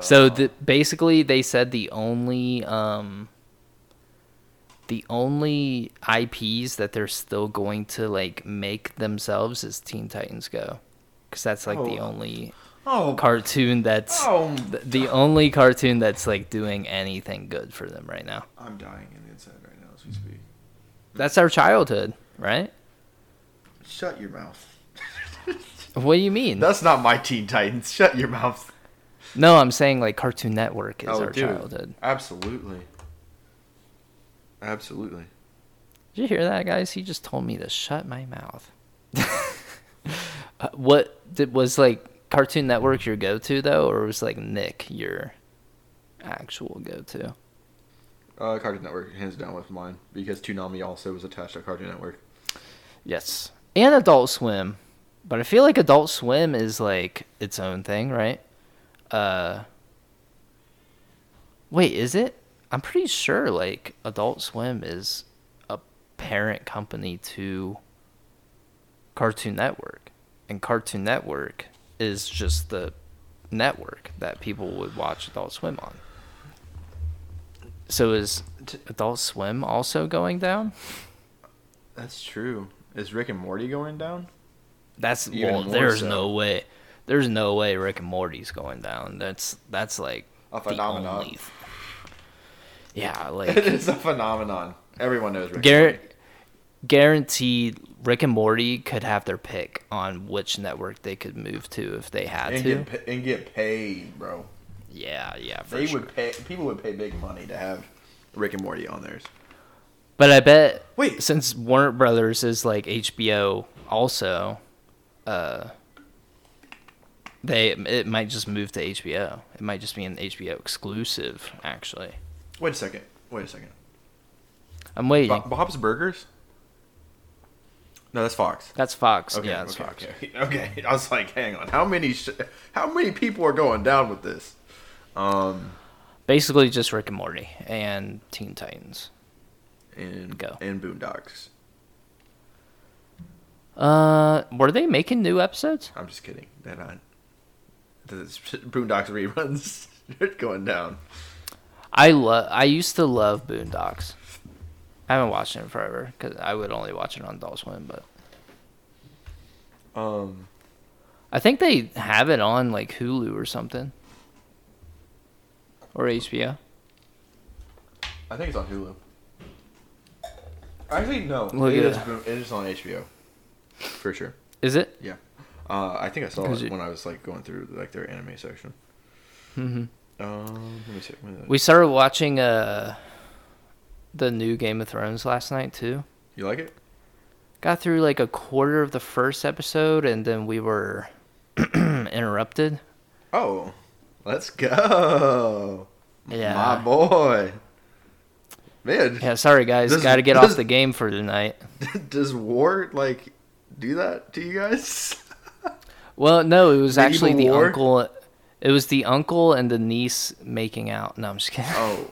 S1: So the, basically, they said the only um, the only IPs that they're still going to like make themselves is Teen Titans Go, because that's like the
S2: Oh.
S1: only
S2: Oh,
S1: cartoon that's
S2: Oh.
S1: th- the only cartoon that's like doing anything good for them right now.
S2: I'm dying in the inside right now as we speak.
S1: That's our childhood, right?
S2: Shut your mouth.
S1: What do you mean?
S2: That's not my Teen Titans. Shut your mouth.
S1: No, I'm saying like Cartoon Network is
S2: oh,
S1: our
S2: dude.
S1: childhood.
S2: Absolutely. Absolutely.
S1: Did you hear that, guys? He just told me to shut my mouth. Uh, what did was like Cartoon Network your go-to though, or was like Nick your actual go-to?
S2: Uh, Cartoon Network, hands down with mine, because Toonami also was attached to Cartoon Network.
S1: Yes, and Adult Swim, but I feel like Adult Swim is like its own thing, right? Uh, wait, is it? I'm pretty sure like Adult Swim is a parent company to Cartoon Network, and Cartoon Network is just the network that people would watch Adult Swim on. So is Adult Swim also going down?
S2: That's true. Is Rick and Morty going down?
S1: That's
S2: Even
S1: well, there's
S2: so.
S1: no way. There's no way Rick and Morty's going down. That's that's like
S2: A phenomenon.
S1: only yeah, like it
S2: is a phenomenon. Everyone knows Rick.
S1: Garrett. guaranteed Rick and Morty could have their pick on which network they could move to if they had
S2: and
S1: to.
S2: get pa- and get paid, bro.
S1: yeah, yeah, for
S2: They
S1: sure.
S2: would pay. People would pay big money to have Rick and Morty on theirs.
S1: But I bet
S2: Wait.
S1: since Warner Brothers is like HBO also, uh, they it might just move to HBO. It might just be an HBO exclusive. Actually,
S2: Wait a second. Wait a second.
S1: I'm waiting.
S2: Bo- Bob's Burgers. No, that's Fox.
S1: That's Fox.
S2: Okay,
S1: yeah, that's
S2: okay,
S1: Fox.
S2: okay, okay. I was like, hang on. How many? Sh- how many people are going down with this? Um,
S1: Basically, just Rick and Morty and Teen Titans.
S2: and
S1: Go.
S2: and Boondocks.
S1: Uh, were they making new episodes?
S2: I'm just kidding. They're I. The Boondocks reruns going down.
S1: I love. I used to love Boondocks. I haven't watched it in forever because I would only watch it on Adult Swim, but
S2: Um,
S1: I think they have it on like Hulu or something, or HBO.
S2: I think it's on Hulu. Actually, no.
S1: Look
S2: it
S1: at
S2: is.
S1: it.
S2: Boon- It is on HBO, for sure.
S1: Is it?
S2: Yeah. Uh, I think I saw it
S1: it-
S2: when I was like going through like their anime section.
S1: hmm
S2: Um, let me see. when did I-
S1: We started watching uh the new Game of Thrones last night too.
S2: You like it?
S1: Got through like a quarter of the first episode, and then we were interrupted.
S2: Oh, let's go.
S1: Yeah.
S2: My boy. Man,
S1: Yeah, sorry guys,
S2: This-
S1: got to get
S2: this-
S1: off the game for tonight.
S2: does war like do that to you guys?
S1: Well, no, it was actually the
S2: war?
S1: uncle. It was the uncle and the niece making out. No, I'm just kidding.
S2: oh.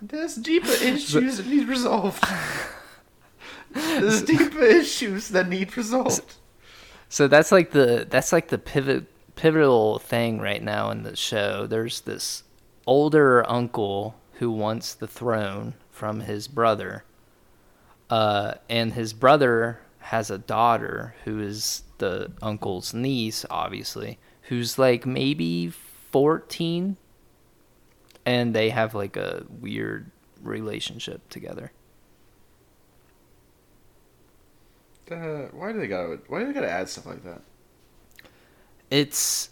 S2: There's deeper issues that need resolved. There's deeper issues that need resolved.
S1: So that's like the that's like the pivot pivotal thing right now in the show. There's this older uncle who wants the throne from his brother. Uh, and his brother has a daughter who is the uncle's niece, obviously, who's like maybe 14 and they have like a weird relationship together.
S2: Uh, why do they gotta? Why do they gotta add stuff like that?
S1: it's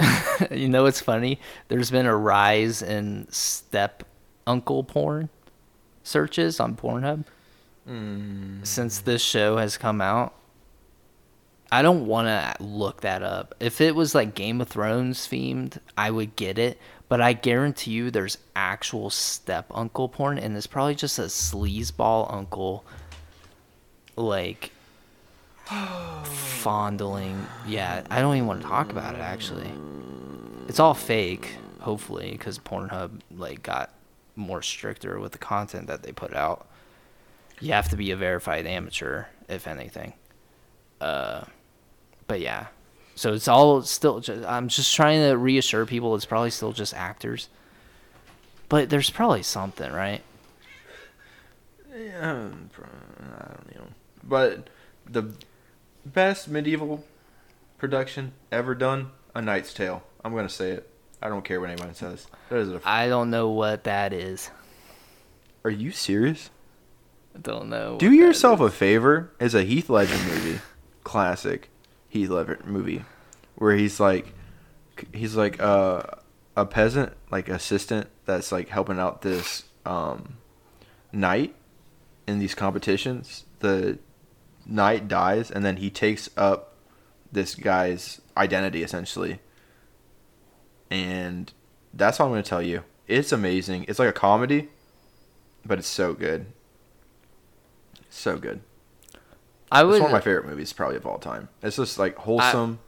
S1: you know it's funny there's been a rise in step uncle porn searches on pornhub Since this show has come out i don't want to look that up if it was like game of thrones themed i would get it but i guarantee you there's actual step uncle porn and it's probably just a sleazeball uncle like fondling. Yeah, I don't even want to talk about it actually. It's all fake, hopefully, because Pornhub like got more stricter with the content that they put out. You have to be a verified amateur, if anything. Uh, but yeah, so it's all still. Just, I'm just trying to reassure people it's probably still just actors. But there's probably something, right?
S2: Yeah, um, I don't know. But the best medieval production ever done, A Knight's Tale. I'm gonna say it. I don't care what anyone says. That is a.
S1: I don't know what that is.
S2: Are you serious?
S1: I don't know.
S2: Do yourself a favor. It's a Heath Ledger movie, classic Heath Ledger movie, where he's like, he's like uh, a peasant, like assistant that's like helping out this um, knight in these competitions. The knight dies, and then he takes up this guy's identity essentially, and that's all I'm gonna tell you. It's amazing. It's like a comedy, but it's so good. So good.
S1: I
S2: It's one of my favorite movies, probably of all time. It's just like wholesome.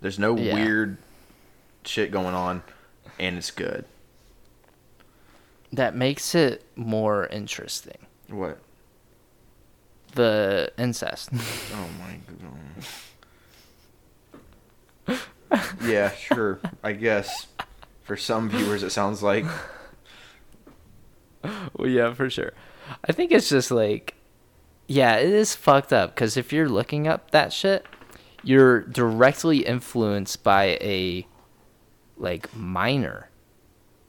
S2: There's no
S1: Yeah.
S2: weird shit going on, and it's good.
S1: that makes it more interesting.
S2: What?
S1: The incest.
S2: Oh my god. yeah, sure. I guess for some viewers, it sounds like
S1: well, yeah, for sure. I think it's just like, yeah, it is fucked up because if you're looking up that shit, you're directly influenced by a like minor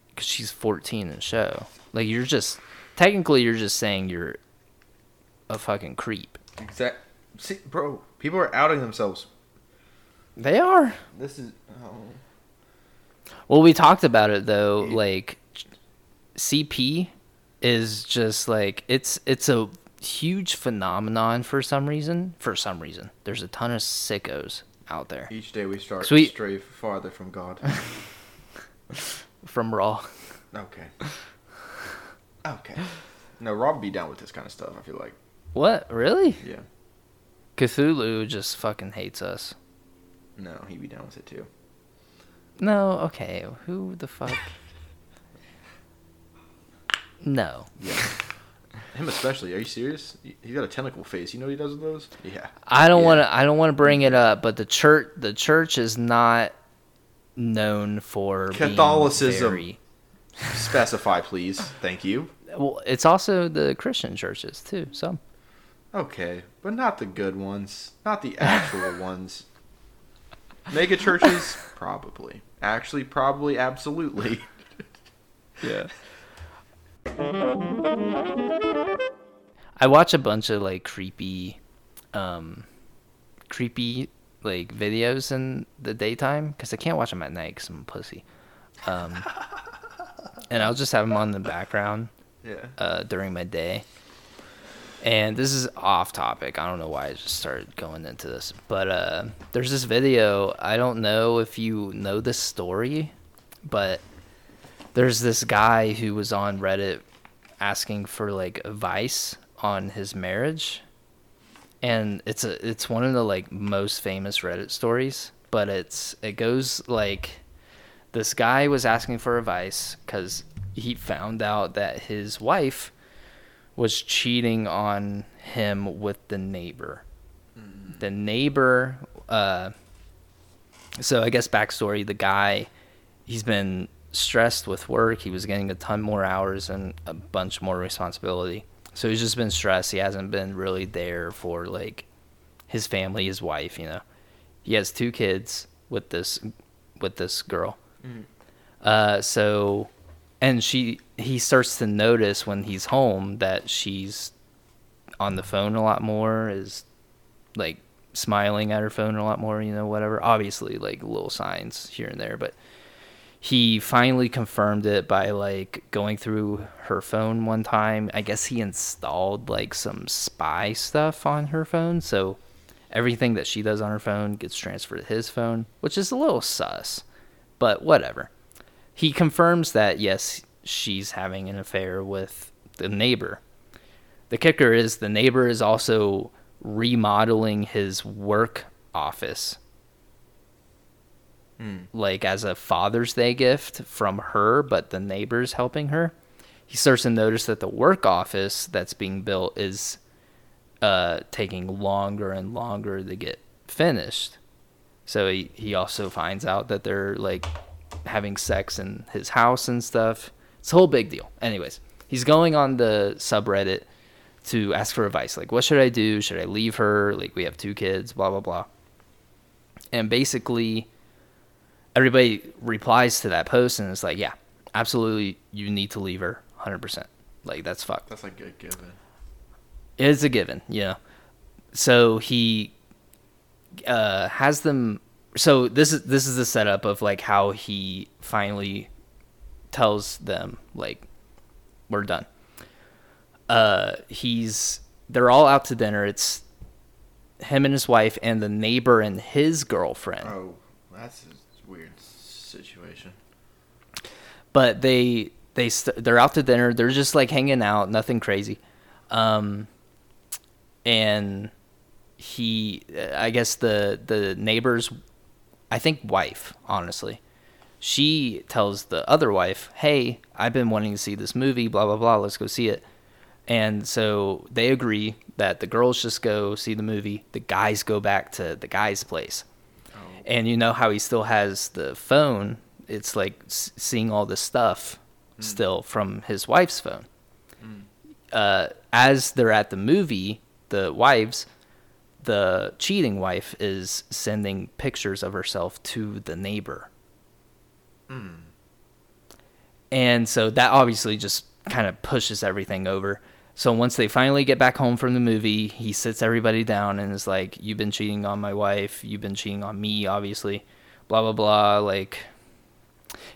S1: because she's 14 in the show. Like you're just technically you're just saying you're a fucking creep.
S2: Exact. See, bro, people are outing themselves.
S1: They are.
S2: This is. Oh.
S1: Well, we talked about it though. Like, CP is just like it's it's a huge phenomenon for some reason. For some reason, there's a ton of sickos out there
S2: Each day we start to stray farther from God.
S1: from Raw.
S2: okay. Okay. No, Rob be down with this kind of stuff. I feel like.
S1: What really?
S2: Yeah.
S1: Cthulhu just fucking hates us.
S2: No, he'd be down with it too.
S1: No, okay. Who the fuck? No.
S2: Yeah. Him especially. Are you serious? He- He's got a tentacle face. You know what he does with those? Yeah.
S1: I don't
S2: Yeah.
S1: want to. I don't want to bring it up, but the church, the church is not known for being
S2: Catholicism.
S1: very-
S2: Specify, please. Thank you.
S1: well, it's also the Christian churches too. So
S2: Okay, but not the good ones. Not the actual ones. Mega churches, probably. Actually, probably, absolutely.
S1: yeah. I watch a bunch of like creepy, um, creepy like videos in the daytime because I can't watch them at night because I'm a pussy. Um, and I'll just have them on the background
S2: Yeah.
S1: uh, during my day. And this is off topic. I don't know why I just started going into this, but uh, there's this video. I don't know if you know this story, but there's this guy who was on Reddit asking for like advice on his marriage, and it's a it's one of the like most famous Reddit stories. But it's it goes like this guy was asking for advice because he found out that his wife was cheating on him with the neighbor. The neighbor, uh, so I guess backstory: the guy, he's been stressed with work. He was getting a ton more hours and a bunch more responsibility. So he's just been stressed. He hasn't been really there for like his family, his wife. You know, he has two kids with this with this girl. Uh, so, and she he starts to notice when he's home that she's on the phone a lot more, is like smiling at her phone a lot more, you know, whatever. Obviously, like little signs here and there, but he finally confirmed it by like going through her phone one time. I guess he installed like some spy stuff on her phone, so everything that she does on her phone gets transferred to his phone, which is a little sus, but whatever. He confirms that yes, she's having an affair with the neighbor. The kicker is the neighbor is also remodeling his work office like as a Father's Day gift from her, but the neighbor's helping her. He starts to notice that the work office that's being built is uh, taking longer and longer to get finished. So he, he also finds out that they're like having sex in his house and stuff. It's a whole big deal. Anyways, he's going on the subreddit to ask for advice. Like, what should I do? Should I leave her? Like, we have two kids, blah, blah, blah. And basically, everybody replies to that post and it's like, yeah, absolutely, you need to leave her 100%. Like, that's fucked.
S2: That's like a given.
S1: It's a given, yeah. So he uh, has them. So this is this is the setup of like how he finally tells them like we're done. Uh, he's they're all out to dinner. It's him and his wife and the neighbor and his girlfriend.
S2: Oh, that's a weird situation.
S1: But they they st- they're out to dinner. They're just like hanging out, nothing crazy. Um, and he, I guess the the neighbor's, I think wife, honestly, she tells the other wife, "Hey, I've been wanting to see this movie. Blah blah blah. Let's go see it." And so they agree that the girls just go see the movie. The guys go back to the guy's place. And you know how he still has the phone? It's like seeing all this stuff hmm. still from his wife's phone. Hmm. Uh, as they're at the movie, the wives, the cheating wife is sending pictures of herself to the neighbor. Hmm. And so that obviously just kind of pushes everything over. So once they finally get back home from the movie, he sits everybody down and is like, "You've been cheating on my wife. You've been cheating on me, obviously. Blah blah blah." Like,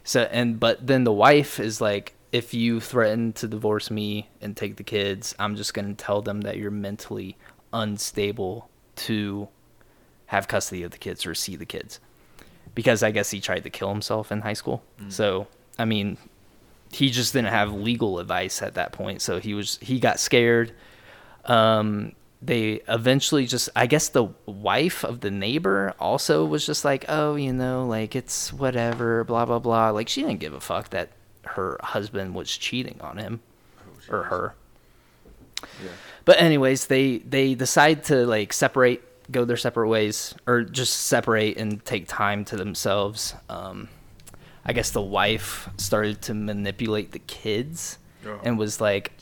S1: so and but then the wife is like, "If you threaten to divorce me and take the kids, I'm just gonna tell them that you're mentally unstable to have custody of the kids or see the kids." Because I guess he tried to kill himself in high school. So I mean, he just didn't have legal advice at that point so he was he got scared um they eventually just i guess the wife of the neighbor also was just like oh you know like it's whatever blah blah blah like she didn't give a fuck that her husband was cheating on him or her
S2: Yeah.
S1: but anyways they they decide to like separate go their separate ways or just separate and take time to themselves um i guess the wife started to manipulate the kids
S2: Oh.
S1: and was like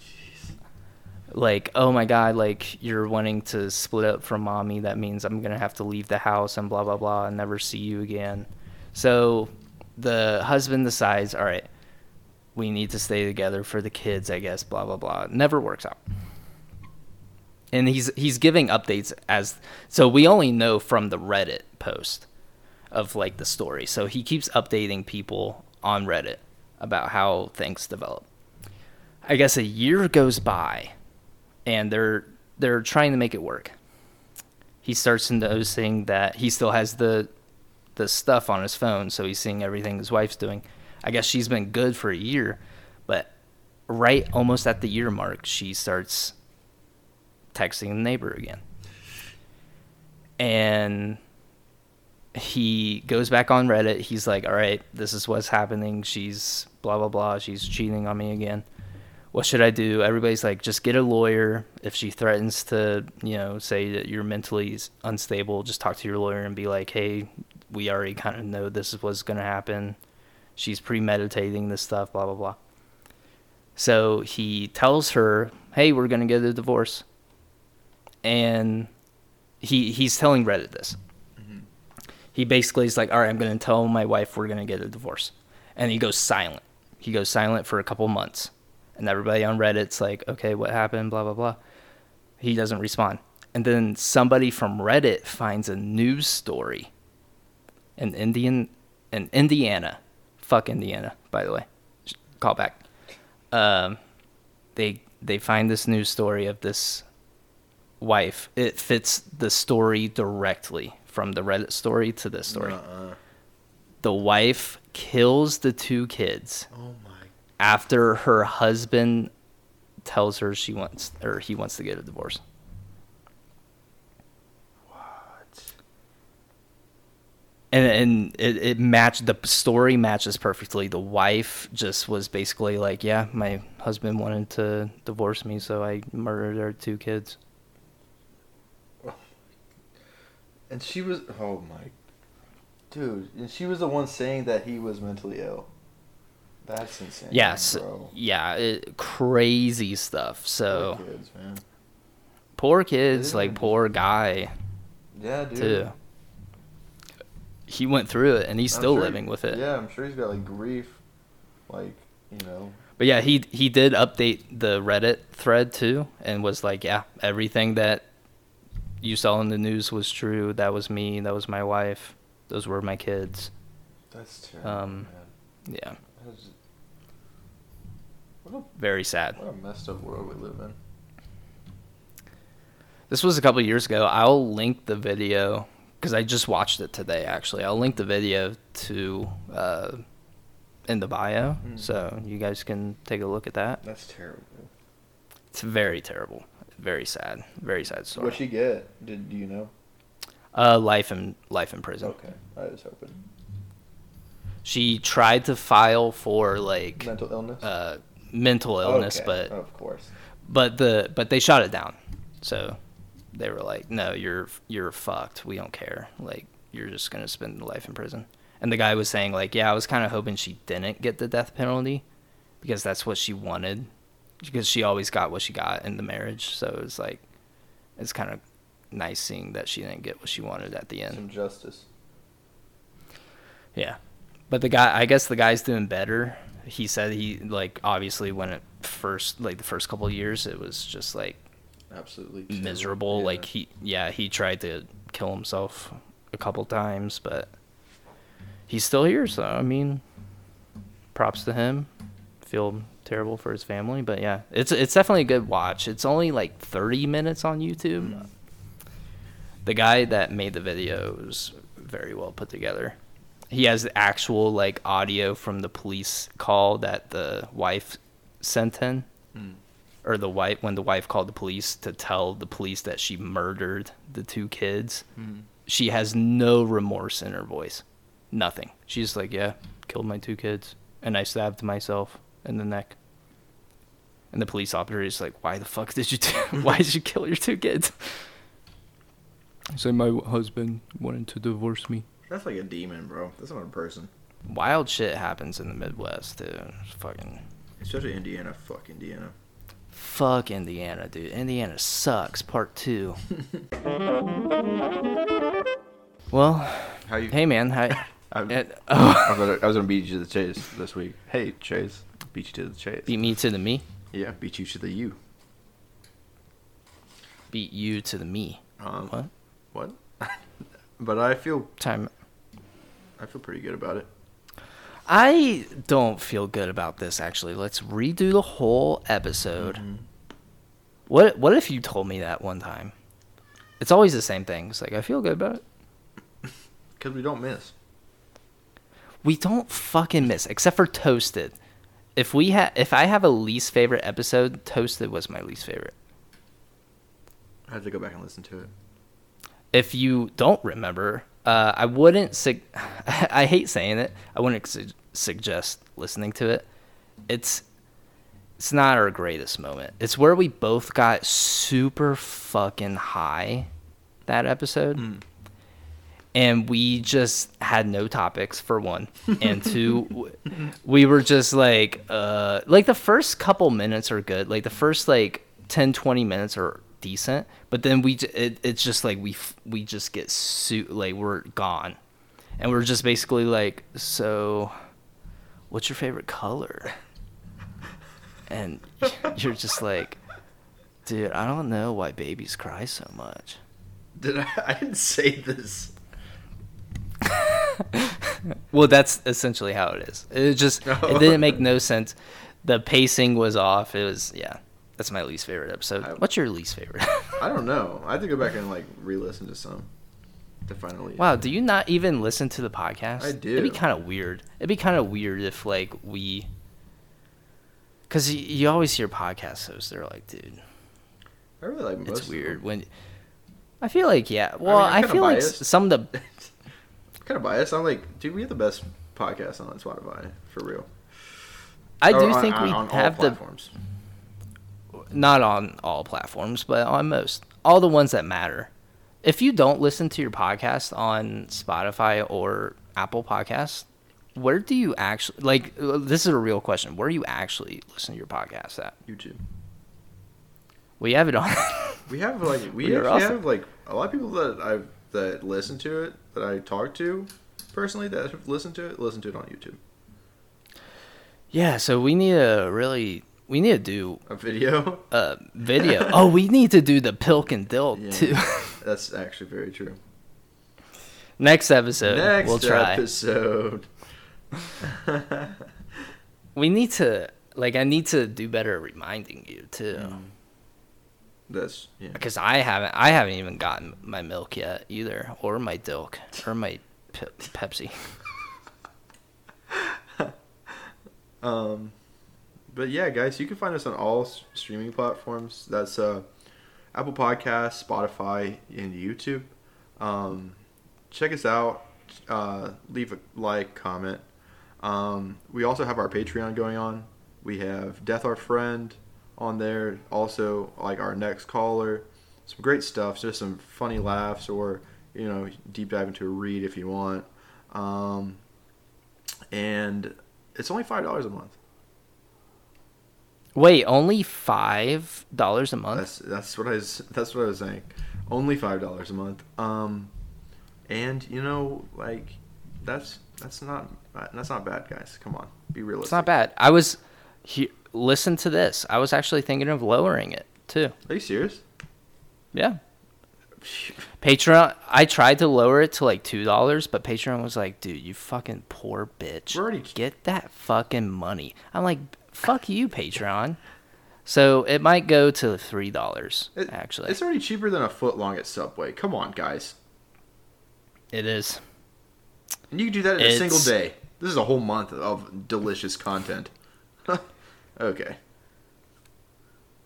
S1: like oh my god like you're wanting to split up from mommy that means i'm gonna have to leave the house and blah blah blah and never see you again. So the husband decides all right we need to stay together for the kids i guess blah blah blah. Never works out. And he's he's giving updates as so we only know from the reddit post of like the story. So he keeps updating people on reddit about how things develop. I guess a year goes by and they're they're trying to make it work he starts noticing that he still has the the stuff on his phone so he's seeing everything his wife's doing i guess she's been good for a year but right almost at the year mark she starts texting the neighbor again. And he goes back on Reddit. He's like, all right, this is what's happening. She's blah, blah, blah. She's cheating on me again. What should I do? Everybody's like, just get a lawyer. If she threatens to, you know, say that you're mentally unstable, just talk to your lawyer and be like, hey, we already kind of know this is what's going to happen. She's premeditating this stuff, blah, blah, blah. So he tells her, hey, we're going to get a divorce and he he's telling Reddit this. Mm-hmm. He basically is like, "All right, I'm going to tell my wife we're going to get a divorce," and he goes silent. He goes silent for a couple months, and everybody on Reddit's like, "Okay, what happened?" Blah blah blah. He doesn't respond, and then somebody from Reddit finds a news story. in Indian, in Indiana, fuck Indiana, by the way. Call back. Um, they they find this news story of this wife. It fits the story directly from the Reddit story to this story.
S2: Uh-uh.
S1: The wife kills the two kids
S2: Oh.
S1: After her husband tells her she wants or he wants to get a divorce.
S2: What?
S1: and and it, it matched the story matches perfectly the wife just was basically like yeah my husband wanted to divorce me so i murdered our two kids
S2: And she was. Oh my. Dude, and she was the one saying that he was mentally ill. That's insane.
S1: yes
S2: bro.
S1: yeah it, crazy stuff so
S2: Poor kids, man.
S1: poor kids like poor guy
S2: Yeah, dude.
S1: too he went through it and he's
S2: I'm
S1: still
S2: sure-
S1: living with it
S2: Yeah, I'm sure he's got like grief, like you know.
S1: But yeah, he he did update the Reddit thread too, and was like, yeah, everything that you saw in the news was true. That was me. That was my wife. Those were my kids.
S2: That's terrible,
S1: Um,
S2: man.
S1: Yeah,
S2: That's- What a
S1: very sad.
S2: what a messed up world we live in.
S1: This was a couple years ago. I'll link the video because I just watched it today. Actually, I'll link the video to uh, in the bio,
S2: Mm.
S1: so you guys can take a look at that.
S2: That's terrible.
S1: It's very terrible, very sad, very sad story.
S2: What'd she get? Did do you know?
S1: Uh, life in life in prison.
S2: Okay, I was hoping.
S1: She tried to file for like
S2: Mental illness.
S1: uh, mental illness,
S2: Okay,
S1: but
S2: of course.
S1: but the but they shot it down. So they were like, "No, you're you're fucked. We don't care. Like you're just gonna spend the life in prison." And the guy was saying like, "Yeah, I was kind of hoping she didn't get the death penalty because that's what she wanted because she always got what she got in the marriage. So it was like it's kind of nice seeing that she didn't get what she wanted at the end."
S2: Some justice.
S1: Yeah. But the guy, I guess the guy's doing better. He said he like obviously when it first like the first couple of years it was just like
S2: Absolutely
S1: miserable.
S2: Yeah.
S1: Like he, yeah, he tried to kill himself a couple times, but he's still here. So I mean, props to him. Feel terrible for his family, but yeah, it's it's definitely a good watch. It's only like 30 minutes on YouTube. The guy that made the video was very well put together. He has the actual like audio from the police call that the wife sent in.
S2: Mm.
S1: or the wife when the wife called the police to tell the police that she murdered the two kids.
S2: Mm.
S1: she has no remorse in her voice. Nothing. She's like yeah killed my two kids and i stabbed myself in the neck. And the police officer is like why the fuck did you do why did you kill your two kids? So my husband wanted to divorce me
S2: That's like a demon, bro. That's not a person.
S1: wild shit happens in the midwest too It's fucking
S2: Especially Indiana. Fuck Indiana.
S1: fuck indiana dude indiana sucks part two well
S2: How you?
S1: Hey man, hi.
S2: I,
S1: it,
S2: I,
S1: oh,
S2: was gonna, I was gonna beat you to the chase this week. Hey, Chase, beat you to the chase.
S1: beat me to the me.
S2: yeah, beat you to the you.
S1: Beat you to the me.
S2: Um,
S1: What
S2: What? But I feel
S1: time?
S2: I feel pretty good about it.
S1: I don't feel good about this. Actually, let's redo the whole episode.
S2: Mm-hmm.
S1: What What if you told me that one time? It's always the same thing. It's like I feel good about it.
S2: Because we don't miss.
S1: We don't fucking miss, except for Toasted. If we ha- if I have a least favorite episode, Toasted was my least favorite.
S2: I have to go back and listen to it.
S1: If you don't remember, uh, I wouldn't. I hate saying it. I wouldn't su- suggest listening to it. It's it's not our greatest moment. It's where we both got super fucking high that episode.
S2: Mm.
S1: And we just had no topics for one, and two, we were just like, uh, like the first couple minutes are good. Like the first like 10, 20 minutes are decent, but then we, it, it's just like we we just get su- like we're gone, and we're just basically like, so, what's your favorite color? And you're just like, dude, I don't know why babies cry so much.
S2: Did I? I didn't say this.
S1: Well, that's essentially how it is. It just it didn't make no sense. The pacing was off. It was yeah. That's my least favorite episode.
S2: I-
S1: What's your least favorite?
S2: I don't know. I have to go back and like re-listen to some to finally.
S1: wow, do you not even listen to the podcast?
S2: I do.
S1: It'd be kind of weird. It'd be kind of weird if like we, because you, you always hear podcast hosts. They're like, dude,
S2: I really like most.
S1: it's weird when. I feel like yeah. Well,
S2: I'm
S1: I, feel like
S2: biased.
S1: s- some of the
S2: kind of biased. I'm like, dude, we have the best podcast on Spotify for real.
S1: I
S2: Or
S1: do
S2: on-
S1: think we
S2: on
S1: have the
S2: platforms.
S1: Not on all platforms, but on most, all the ones that matter. If you don't listen to your podcast on Spotify or Apple Podcasts, where do you actually like? This is a real question. Where do you actually listen to your podcast at?
S2: YouTube.
S1: We have it on.
S2: We have like we,
S1: We
S2: actually
S1: awesome.
S2: have like a lot of people that I that listen to it that I talk to personally that have listened to it listen to it on YouTube.
S1: yeah, so we need to really we need to do
S2: A video.
S1: a video. oh, we need to do the Pilk and Dilk
S2: Yeah.
S1: too.
S2: That's actually very true.
S1: Next episode,
S2: Next
S1: we'll try.
S2: episode.
S1: We need to like I need to do better at reminding you too.
S2: Mm. That's yeah.
S1: because I haven't I haven't even gotten my milk yet either, or my Dilk, or my pe- Pepsi.
S2: Um, but yeah, guys, you can find us on all s- streaming platforms. That's uh, Apple Podcasts, Spotify, and YouTube. Um, check us out. Uh, leave a like, comment. Um, we also have our Patreon going on. We have Death Our Friend on there. Also, like our next caller. Some great stuff. Just some funny laughs, or you know, deep dive into a read if you want. Um, and it's only five dollars a month.
S1: Wait, only five dollars a month?
S2: That's that's what I was that's what I was saying. Only five dollars a month. Um, and you know, like that's that's not that's not bad, guys. Come on, be realistic.
S1: It's not bad. I was he, listen to this. I was actually thinking of lowering it too.
S2: Are you serious?
S1: Yeah. Patreon. I tried to lower it to like two dollars, but Patreon was like, "Dude, you fucking poor bitch.
S2: We're already-
S1: get that fucking money." I'm like, "Fuck you, Patreon." So it might go to three dollars.
S2: It-
S1: Actually,
S2: it's already cheaper than a foot long at Subway. Come on, guys.
S1: it is.
S2: And you can do that in a single day. This is a whole month of delicious content. okay.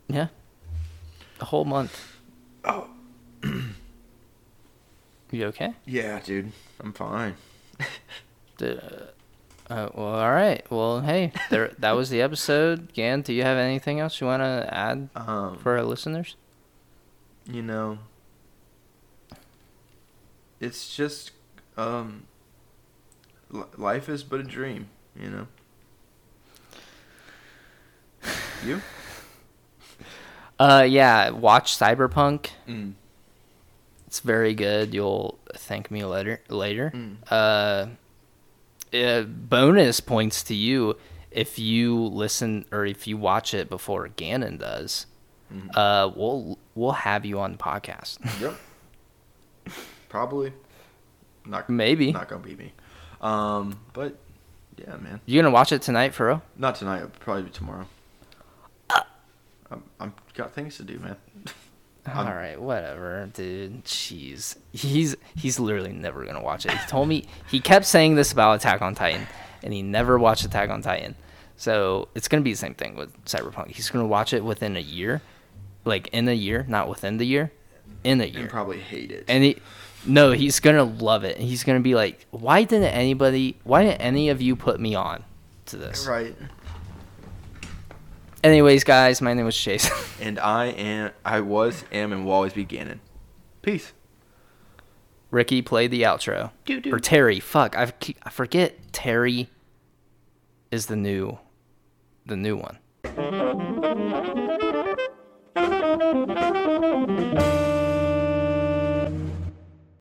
S1: Yeah. A whole month.
S2: Oh.
S1: You okay?
S2: Yeah, dude. I'm fine.
S1: D- Uh, well, all right. Well, hey, there. that was the episode. Gan, do you have anything else you want to add
S2: Um,
S1: for our listeners?
S2: you know, it's just um, li- life is but a dream. You know. You?
S1: Uh, yeah. Watch Cyberpunk.
S2: Mm.
S1: It's very good. You'll thank me later. Later.
S2: Mm.
S1: Uh, uh, bonus points to you if you listen or if you watch it before Gannon does.
S2: Mhm.
S1: Uh, we'll we'll have you on the podcast.
S2: Yep. Probably. Not
S1: Maybe
S2: not gonna be me. Um, but yeah, man.
S1: you gonna watch it tonight for real?
S2: Not tonight. Probably tomorrow. I'm, I'm got things to do, man.
S1: All
S2: I'm-
S1: right, whatever, dude. Jeez, he's he's literally never gonna watch it. He told me he kept saying this about Attack on Titan, and he never watched Attack on Titan. So it's gonna be the same thing with Cyberpunk. He's gonna watch it within a year, like in a year, not within the year, in a year.
S2: And probably hate it.
S1: And he, no, he's gonna love it. He's gonna be like, why didn't anybody, why didn't any of you put me on to this?
S2: right.
S1: Anyways, guys, my name was Chase.
S2: And I am. I was, am, and will always be Gannon. Peace.
S1: Ricky played the outro.
S2: Doo-doo.
S1: Or Terry. Fuck, I, keep- I forget Terry is the new the new one.